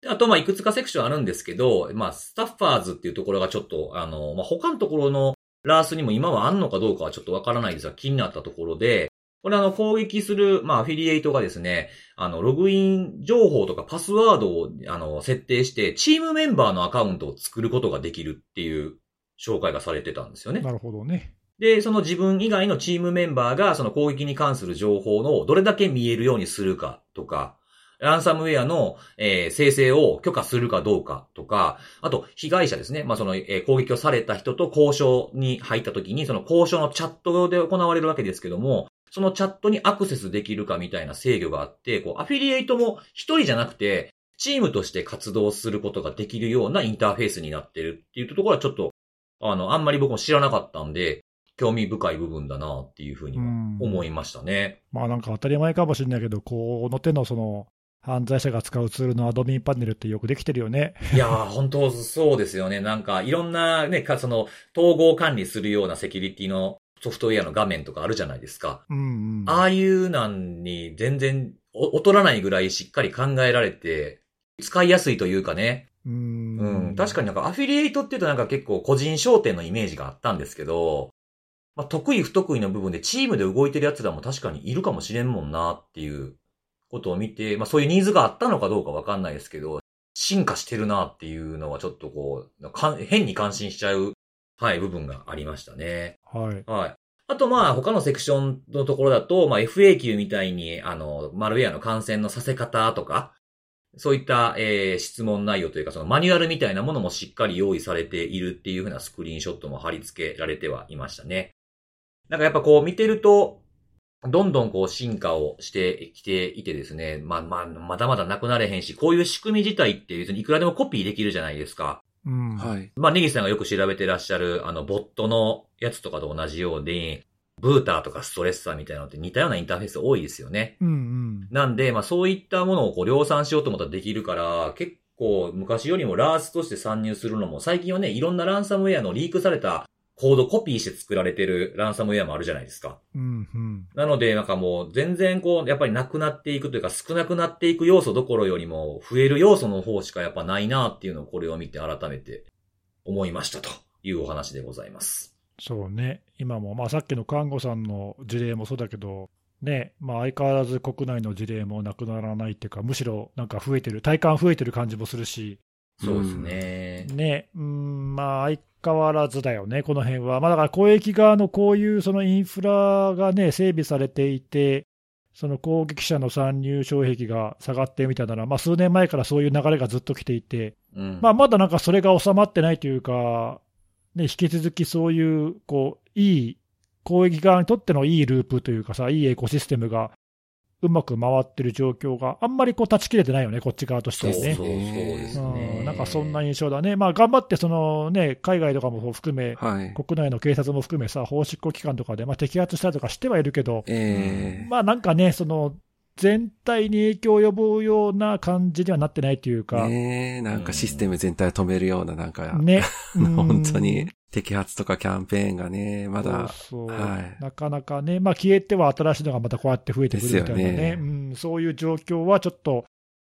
であと、まあ、いくつかセクションあるんですけど、まあ、スタッファーズっていうところがちょっと、あの、まあ、他のところのラースにも今はあんのかどうかはちょっとわからないですが、気になったところで、これあの、攻撃する、まあ、アフィリエイトがですね、あの、ログイン情報とかパスワードを、あの、設定して、チームメンバーのアカウントを作ることができるっていう紹介がされてたんですよね。なるほどね。で、その自分以外のチームメンバーがその攻撃に関する情報のどれだけ見えるようにするかとか、ランサムウェアの、えー生成を許可するかどうかとか、あと、被害者ですね。まあ、その、えー攻撃をされた人と交渉に入った時に、その交渉のチャットで行われるわけですけども、そのチャットにアクセスできるかみたいな制御があって、こう、アフィリエイトも一人じゃなくて、チームとして活動することができるようなインターフェースになってるっていうところはちょっと、あの、あんまり僕も知らなかったんで、興味深い部分だなっていうふうには思いましたね。まあなんか当たり前かもしれないけど、この手のその、犯罪者が使うツールのアドミンパネルってよくできてるよね。いやー、本当そうですよね。なんか、いろんなね、か、その、統合管理するようなセキュリティのソフトウェアの画面とかあるじゃないですか。うんうん。ああいうなんに全然お劣らないぐらいしっかり考えられて、使いやすいというかね。うんうん。確かになんかアフィリエイトって言うとなんか結構個人商店のイメージがあったんですけど、まあ、得意不得意の部分でチームで動いてる奴らも確かにいるかもしれんもんなっていうことを見て、まあそういうニーズがあったのかどうかわかんないですけど、進化してるなっていうのはちょっとこう、か変に感心しちゃう、はい、部分がありましたね。はい。はい。あとまあ他のセクションのところだと、まあ FAQ みたいに、あの、マルウェアの感染のさせ方とか、そういった、えー質問内容というか、そのマニュアルみたいなものもしっかり用意されているっていう風なスクリーンショットも貼り付けられてはいましたね。なんかやっぱこう見てると、どんどんこう進化をしてきていてですね、まあまあ、まだまだなくなれへんし、こういう仕組み自体って別にいくらでもコピーできるじゃないですか。うん。はい。まあ、ネギさんがよく調べてらっしゃる、あの、ボットのやつとかと同じように、ブーターとかストレッサーみたいなのって似たようなインターフェース多いですよね。うんうん。なんで、まあ、そういったものをこう量産しようと思ったらできるから、結構昔よりもラースとして参入するのも、最近はね、いろんなランサムウェアのリークされたコードコピーして作られてるランサムウェアもあるじゃないですか。うんうん。なので、なんかもう全然こう、やっぱりなくなっていくというか少なくなっていく要素どころよりも増える要素の方しかやっぱないなっていうのをこれを見て改めて思いましたというお話でございます。そうね。今も、まあさっきの看護さんの事例もそうだけど、ね、まあ相変わらず国内の事例もなくならないっていうか、むしろなんか増えてる、体感増えてる感じもするし、そうですね。ね、うん、まあ相変わらずだよね、この辺は。まあだから攻撃側のこういうそのインフラがね、整備されていて、その攻撃者の参入障壁が下がってみたなら、まあ数年前からそういう流れがずっと来ていて、うん。まあまだなんかそれが収まってないというか、ね、引き続きそういう、こう、いい、攻撃側にとってのいいループというかさ、いいエコシステムがうまく回ってる状況があんまりこう断ち切れてないよね、こっち側としてそうそうはね。そうですね。うん、なんかそんな印象だね、まあ、頑張ってその、ね、海外とかも含め、はい。国内の警察も含めさ、法執行機関とかで、まあ、摘発したりとかしてはいるけど、ええまあなんかね、その全体に影響を及ぶような感じにはなってないというか、ねえ、なんかシステム全体を止めるような、なんか、ね、本当に。摘発とかキャンペーンがね、まだ、そうそう。はい。なかなかね、まあ、消えては新しいのがまたこうやって増えてくるみたいなね、ね。うん、そういう状況はちょっと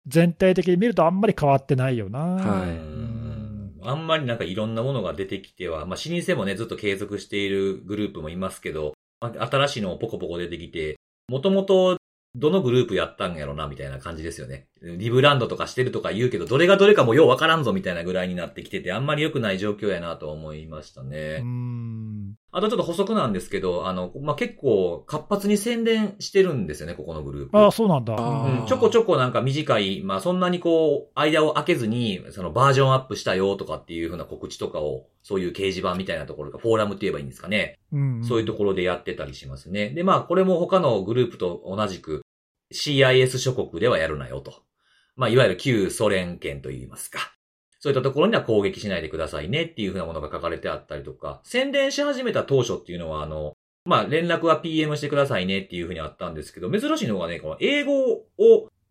全体的に見るとあんまり変わってないよな。はい。うん。あんまりなんかいろんなものが出てきては、まあ、老舗もね、ずっと継続しているグループもいますけど、まあ新しいのもポコポコ出てきて、もともとどのグループやったんやろな、みたいな感じですよね。リブランドとかしてるとか言うけど、どれがどれかもようわからんぞ、みたいなぐらいになってきてて、あんまり良くない状況やなと思いましたね。うんあとちょっと補足なんですけど、あの、まあ、結構活発に宣伝してるんですよね、ここのグループ。ああ、そうなんだ。うん、ちょこちょこなんか短い、まあそんなにこう、間を空けずに、そのバージョンアップしたよとかっていう風な告知とかを、そういう掲示板みたいなところか、フォーラムって言えばいいんですかね。うんそういうところでやってたりしますね。で、まあこれも他のグループと同じく、CIS 諸国ではやるなよと。まあいわゆる旧ソ連圏と言いますか。そういったところには攻撃しないでくださいねっていう風なものが書かれてあったりとか、宣伝し始めた当初っていうのは、あの、まあ連絡は PM してくださいねっていう風にあったんですけど、珍しいのがね、この英語を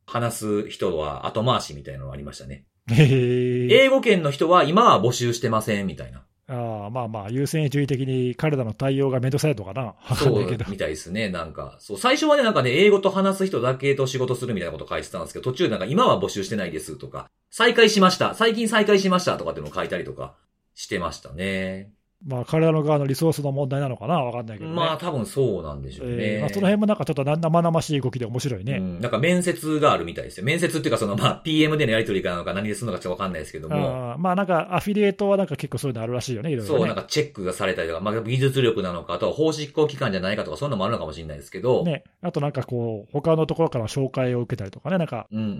話す人は後回しみたいなのがありましたね。英語圏の人は今は募集してませんみたいな。ああまあまあ、優先順位的に彼らの対応がめんどくさいとかな。そう。みたいですね。なんか、そう、最初はね、なんかね、英語と話す人だけと仕事するみたいなこと書いてたんですけど、途中なんか今は募集してないですとか、再開しました、最近再開しましたとかっていうのを書いたりとかしてましたね。まあ、彼らの側のリソースの問題なのかなわかんないけどね。まあ多分そうなんでしょうね。えーまあ、その辺もなんかちょっとな生々しい動きで面白いね。うん、なんか面接があるみたいですよ。面接っていうかそのまあ PM でのやり取りかなのか何でするのかちょっとわかんないですけども。あーまあなんかアフィリエイトはなんか結構そういうのあるらしいよね、いろいろ、ね。そう、なんかチェックがされたりとか、まあ技術力なのか、あとは法執行機関じゃないかとかそういうのもあるのかもしれないですけど。ね、あとなんかこう、他のところから紹介を受けたりとかね、なんか、うんうんうんう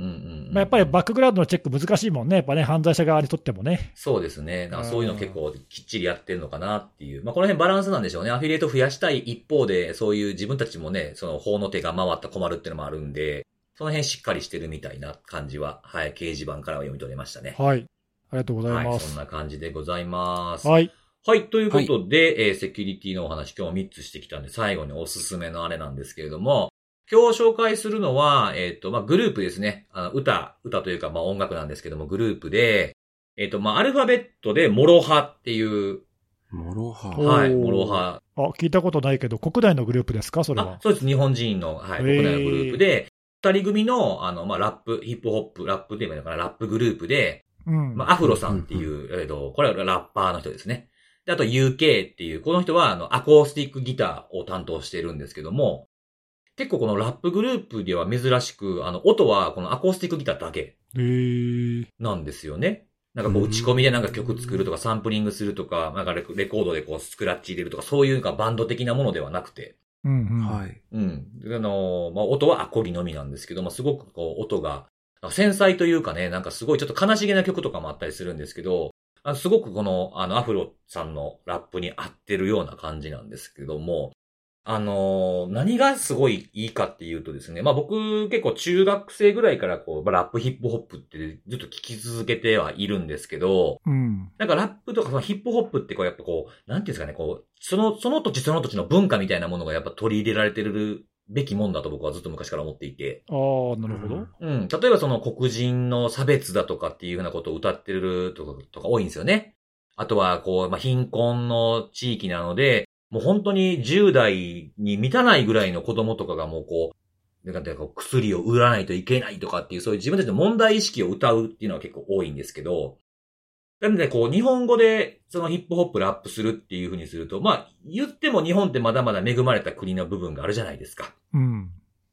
ん。まあ、やっぱりバックグラウンドのチェック難しいもんね、やっぱね、犯罪者側にとってもね。そうですね。なんかそういうの結構きっちりやってるのかなっていう。まあこの辺バランスなんでしょうね。アフィリエイト増やしたい一方で、そういう自分たちもね、その法の手が回ったら困るっていうのもあるんで、その辺しっかりしてるみたいな感じは、はい、掲示板からは読み取れましたね。はい。ありがとうございはい、ます。そんな感じでございます。はい。はい、ということで、えーセキュリティのお話今日3つしてきたんで、最後におすすめのあれなんですけれども、今日紹介するのは、えっ、と、まあ、グループですね。あの、歌、歌というか、まあ、音楽なんですけども、グループで、えっ、と、まあ、アルファベットで、 MOROHA っていう、 MOROHA。おはい、ー MOROHA。あ、聞いたことないけど、国内のグループですか、それは、。あそうです。日本人の、はい、国内のグループで、二人組の、あの、まあ、ラップ、ヒップホップ、ラップって言えばいいのかな、ラップグループで、うん。まあ、アフロさんっていう、えっ、と、これはラッパーの人ですね。で、あと UK っていう、この人は、あの、アコースティックギターを担当してるんですけども、結構このラップグループでは珍しく、あの、音はこのアコースティックギターだけへーなんですよね。なんかこう打ち込みでなんか曲作るとかサンプリングするとか、なんかレコードでこうスクラッチ入れるとか、そういうなんかバンド的なものではなくて、うんうん。はい。うん。あの、まあ、音はアコギのみなんですけど、まあ、すごくこう、音が、繊細というかね、なんかすごいちょっと悲しげな曲とかもあったりするんですけど、あすごくこの、あの、アフロさんのラップに合ってるような感じなんですけども、あのー何がすごいいいかっていうとですね、まあ僕結構中学生ぐらいからこう、まあラップヒップホップってずっと聞き続けてはいるんですけど、うん。なんかラップとかそのヒップホップってこうやっぱこう、なんていうんですかね、こう、その、その土地その土地の文化みたいなものがやっぱ取り入れられてるべきもんだと僕はずっと昔から思っていて。ああ、なるほど。うん。例えばその黒人の差別だとかっていうふうなことを歌ってるとかとか多いんですよね。あとはこう、まあ、貧困の地域なので、もう本当に10代に満たないぐらいの子供とかがもうこう、なんか薬を売らないといけないとかっていう、そういう自分たちの問題意識を歌うっていうのは結構多いんですけど、なので、こう、日本語で、そのヒップホップラップするっていうふうにすると、まあ、言っても日本ってまだまだ恵まれた国の部分があるじゃないですか。うん。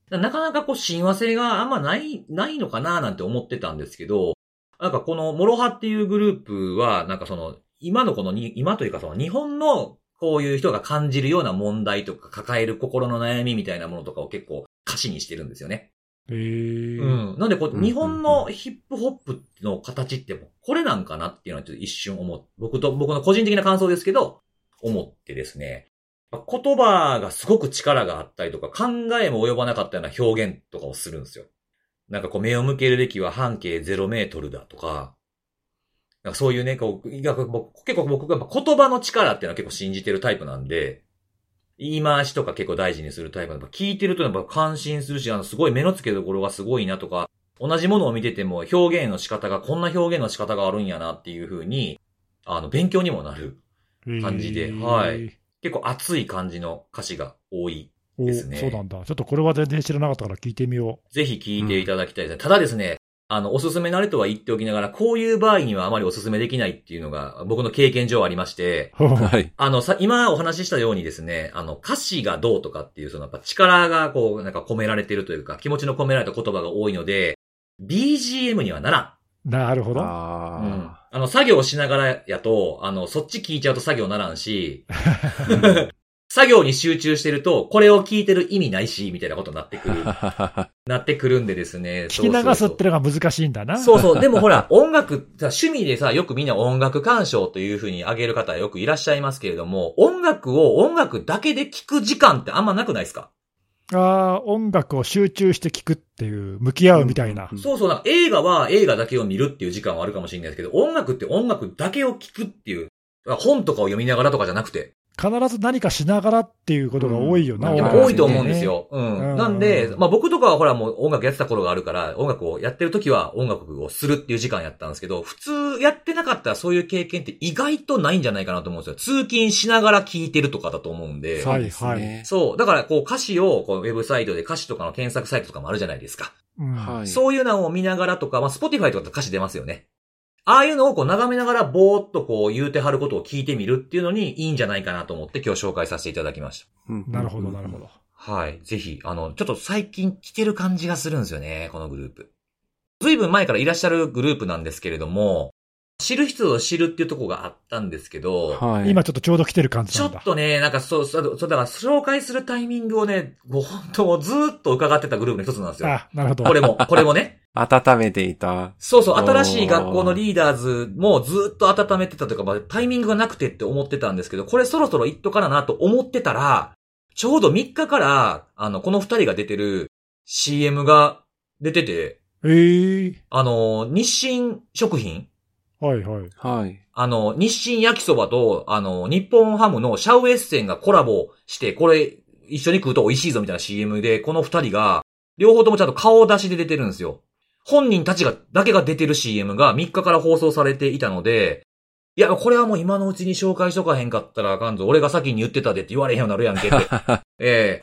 なかなかこう、親和性があんまない、ないのかななんて思ってたんですけど、なんかこの、 MOROHA っていうグループは、なんかその、今のこのに、今というかその、日本の、こういう人が感じるような問題とか、抱える心の悩みみたいなものとかを結構歌詞にしてるんですよね。へえ。うん。なんでこう、うん日本のヒップホップの形ってもうこれなんかなっていうのはちょっと一瞬思う。僕と、僕の個人的な感想ですけど、思ってですね。言葉がすごく力があったりとか、考えも及ばなかったような表現とかをするんですよ。なんかこう、目を向けるべきは半径0メートルだとかそういうね、こう、結構僕が言葉の力っていうのは結構信じてるタイプなんで、言い回しとか結構大事にするタイプなんで、聞いてるとやっぱ感心するし、あの、すごい目の付けどころがすごいなとか、同じものを見てても表現の仕方が、こんな表現の仕方があるんやなっていう風に、あの、勉強にもなる感じでへーはい。結構熱い感じの歌詞が多い。おですねそうなんだ。ちょっとこれは全然知らなかったから聞いてみよぜひ聞いていただきたいですね。ただですね、あの、おすすめなれとは言っておきながら、こういう場合にはあまりおすすめできないっていうのが僕の経験上ありまして、う。はい。あの、さ、今お話ししたようにですね、あの、歌詞がどうとかっていう、その、やっぱ力がこう、なんか込められてるというか、気持ちの込められた言葉が多いので、BGM にはならなるほど。ん。うん。ああの、作業しながらやと、あの、そっち聞いちゃうと作業ならんし、作業に集中してると、これを聞いてる意味ないし、みたいなことになってくる、あ。なってくるんでですね。聞き流すってのが難しいんだな。そうそう。でもほら、音楽、さ趣味でさ、よくみんな音楽鑑賞というふうに挙げる方よくいらっしゃいますけれども、音楽を音楽だけで聞く時間ってあんまなくないですか、ああ、音楽を集中して聞くっていう、向き合うみたいな。うんそうそう。映画は映画だけを見るっていう時間はあるかもしれないですけど、音楽って音楽だけを聞くっていう、本とかを読みながらとかじゃなくて、必ず何かしながらっていうことが多いよな、うん多いと思うんですよ。うん。うんなんで、まあ僕とかはほらもう音楽やってた頃があるから、音楽をやってる時は音楽をするっていう時間やったんですけど、普通やってなかったらそういう経験って意外とないんじゃないかなと思うんですよ。通勤しながら聴いてるとかだと思うんで。はいそうですね。そう。だからこう歌詞をこうウェブサイトで歌詞とかの検索サイトとかもあるじゃないですか。うんはい。そういうのを見ながらとか、まあ、Spotify とかって歌詞出ますよね。ああいうのをこう眺めながらぼーっとこう言うてはることを聞いてみるっていうのにいいんじゃないかなと思って今日紹介させていただきました。うんなるほど、なるほ。ど。はい。ぜひ、あの、ちょっと最近来てる感じがするんですよね、このグループ。ずいぶん前からいらっしゃるグループなんですけれども、知る人ぞ知るっていうところがあったんですけど、はい。今ちょっとちょうど来てる感じちょっ。とね、なんかそう、そう、そうだから紹介するタイミングをね、ご本当もうずーっと伺ってたグループの一つなんですよ。あ、なるほど。これも、これもね。温めていた。そうそう、新しい学校のリーダーズもずっと温めてたというか、まあ、タイミングがなくてって思ってたんですけど、これそろそろ行っとかななと思ってたら、ちょうど3日から、あの、この2人が出てる CM が出てて、ええあの、日清食品はいはい。はい。あの、日清焼きそばと、あの、日本ハムのシャウエッセンがコラボして、これ、一緒に食うと美味しいぞみたいな CM で、この二人が、両方ともちゃんと顔出しで出てるんですよ。本人たちが、だけが出てる CM が3日から放送されていたので、いや、これはもう今のうちに紹介しとかへんかったらあかんぞ。俺が先に言ってたでって言われへんようになるやんけって。え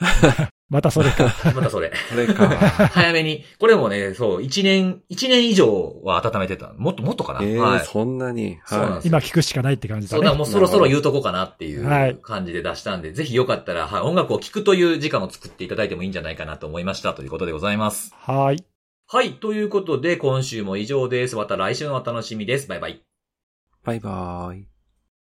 またそれか。え またそれ。これか。早めに。これもね、そう、1年、一年以上は温めてた。もっともっとかな。ええはい。そんなに。はそうなんです今聞くしかないって感じだそうだ、ね。もうそろそろ言うとこかなっていう感じで出したんで、ぜひよかったら、はい、音楽を聴くという時間を作っていただいてもいいんじゃないかなと思いましたということでございます。はい。はい、ということで今週も以上です。また来週のお楽しみです。バイバイ。バイバーイ。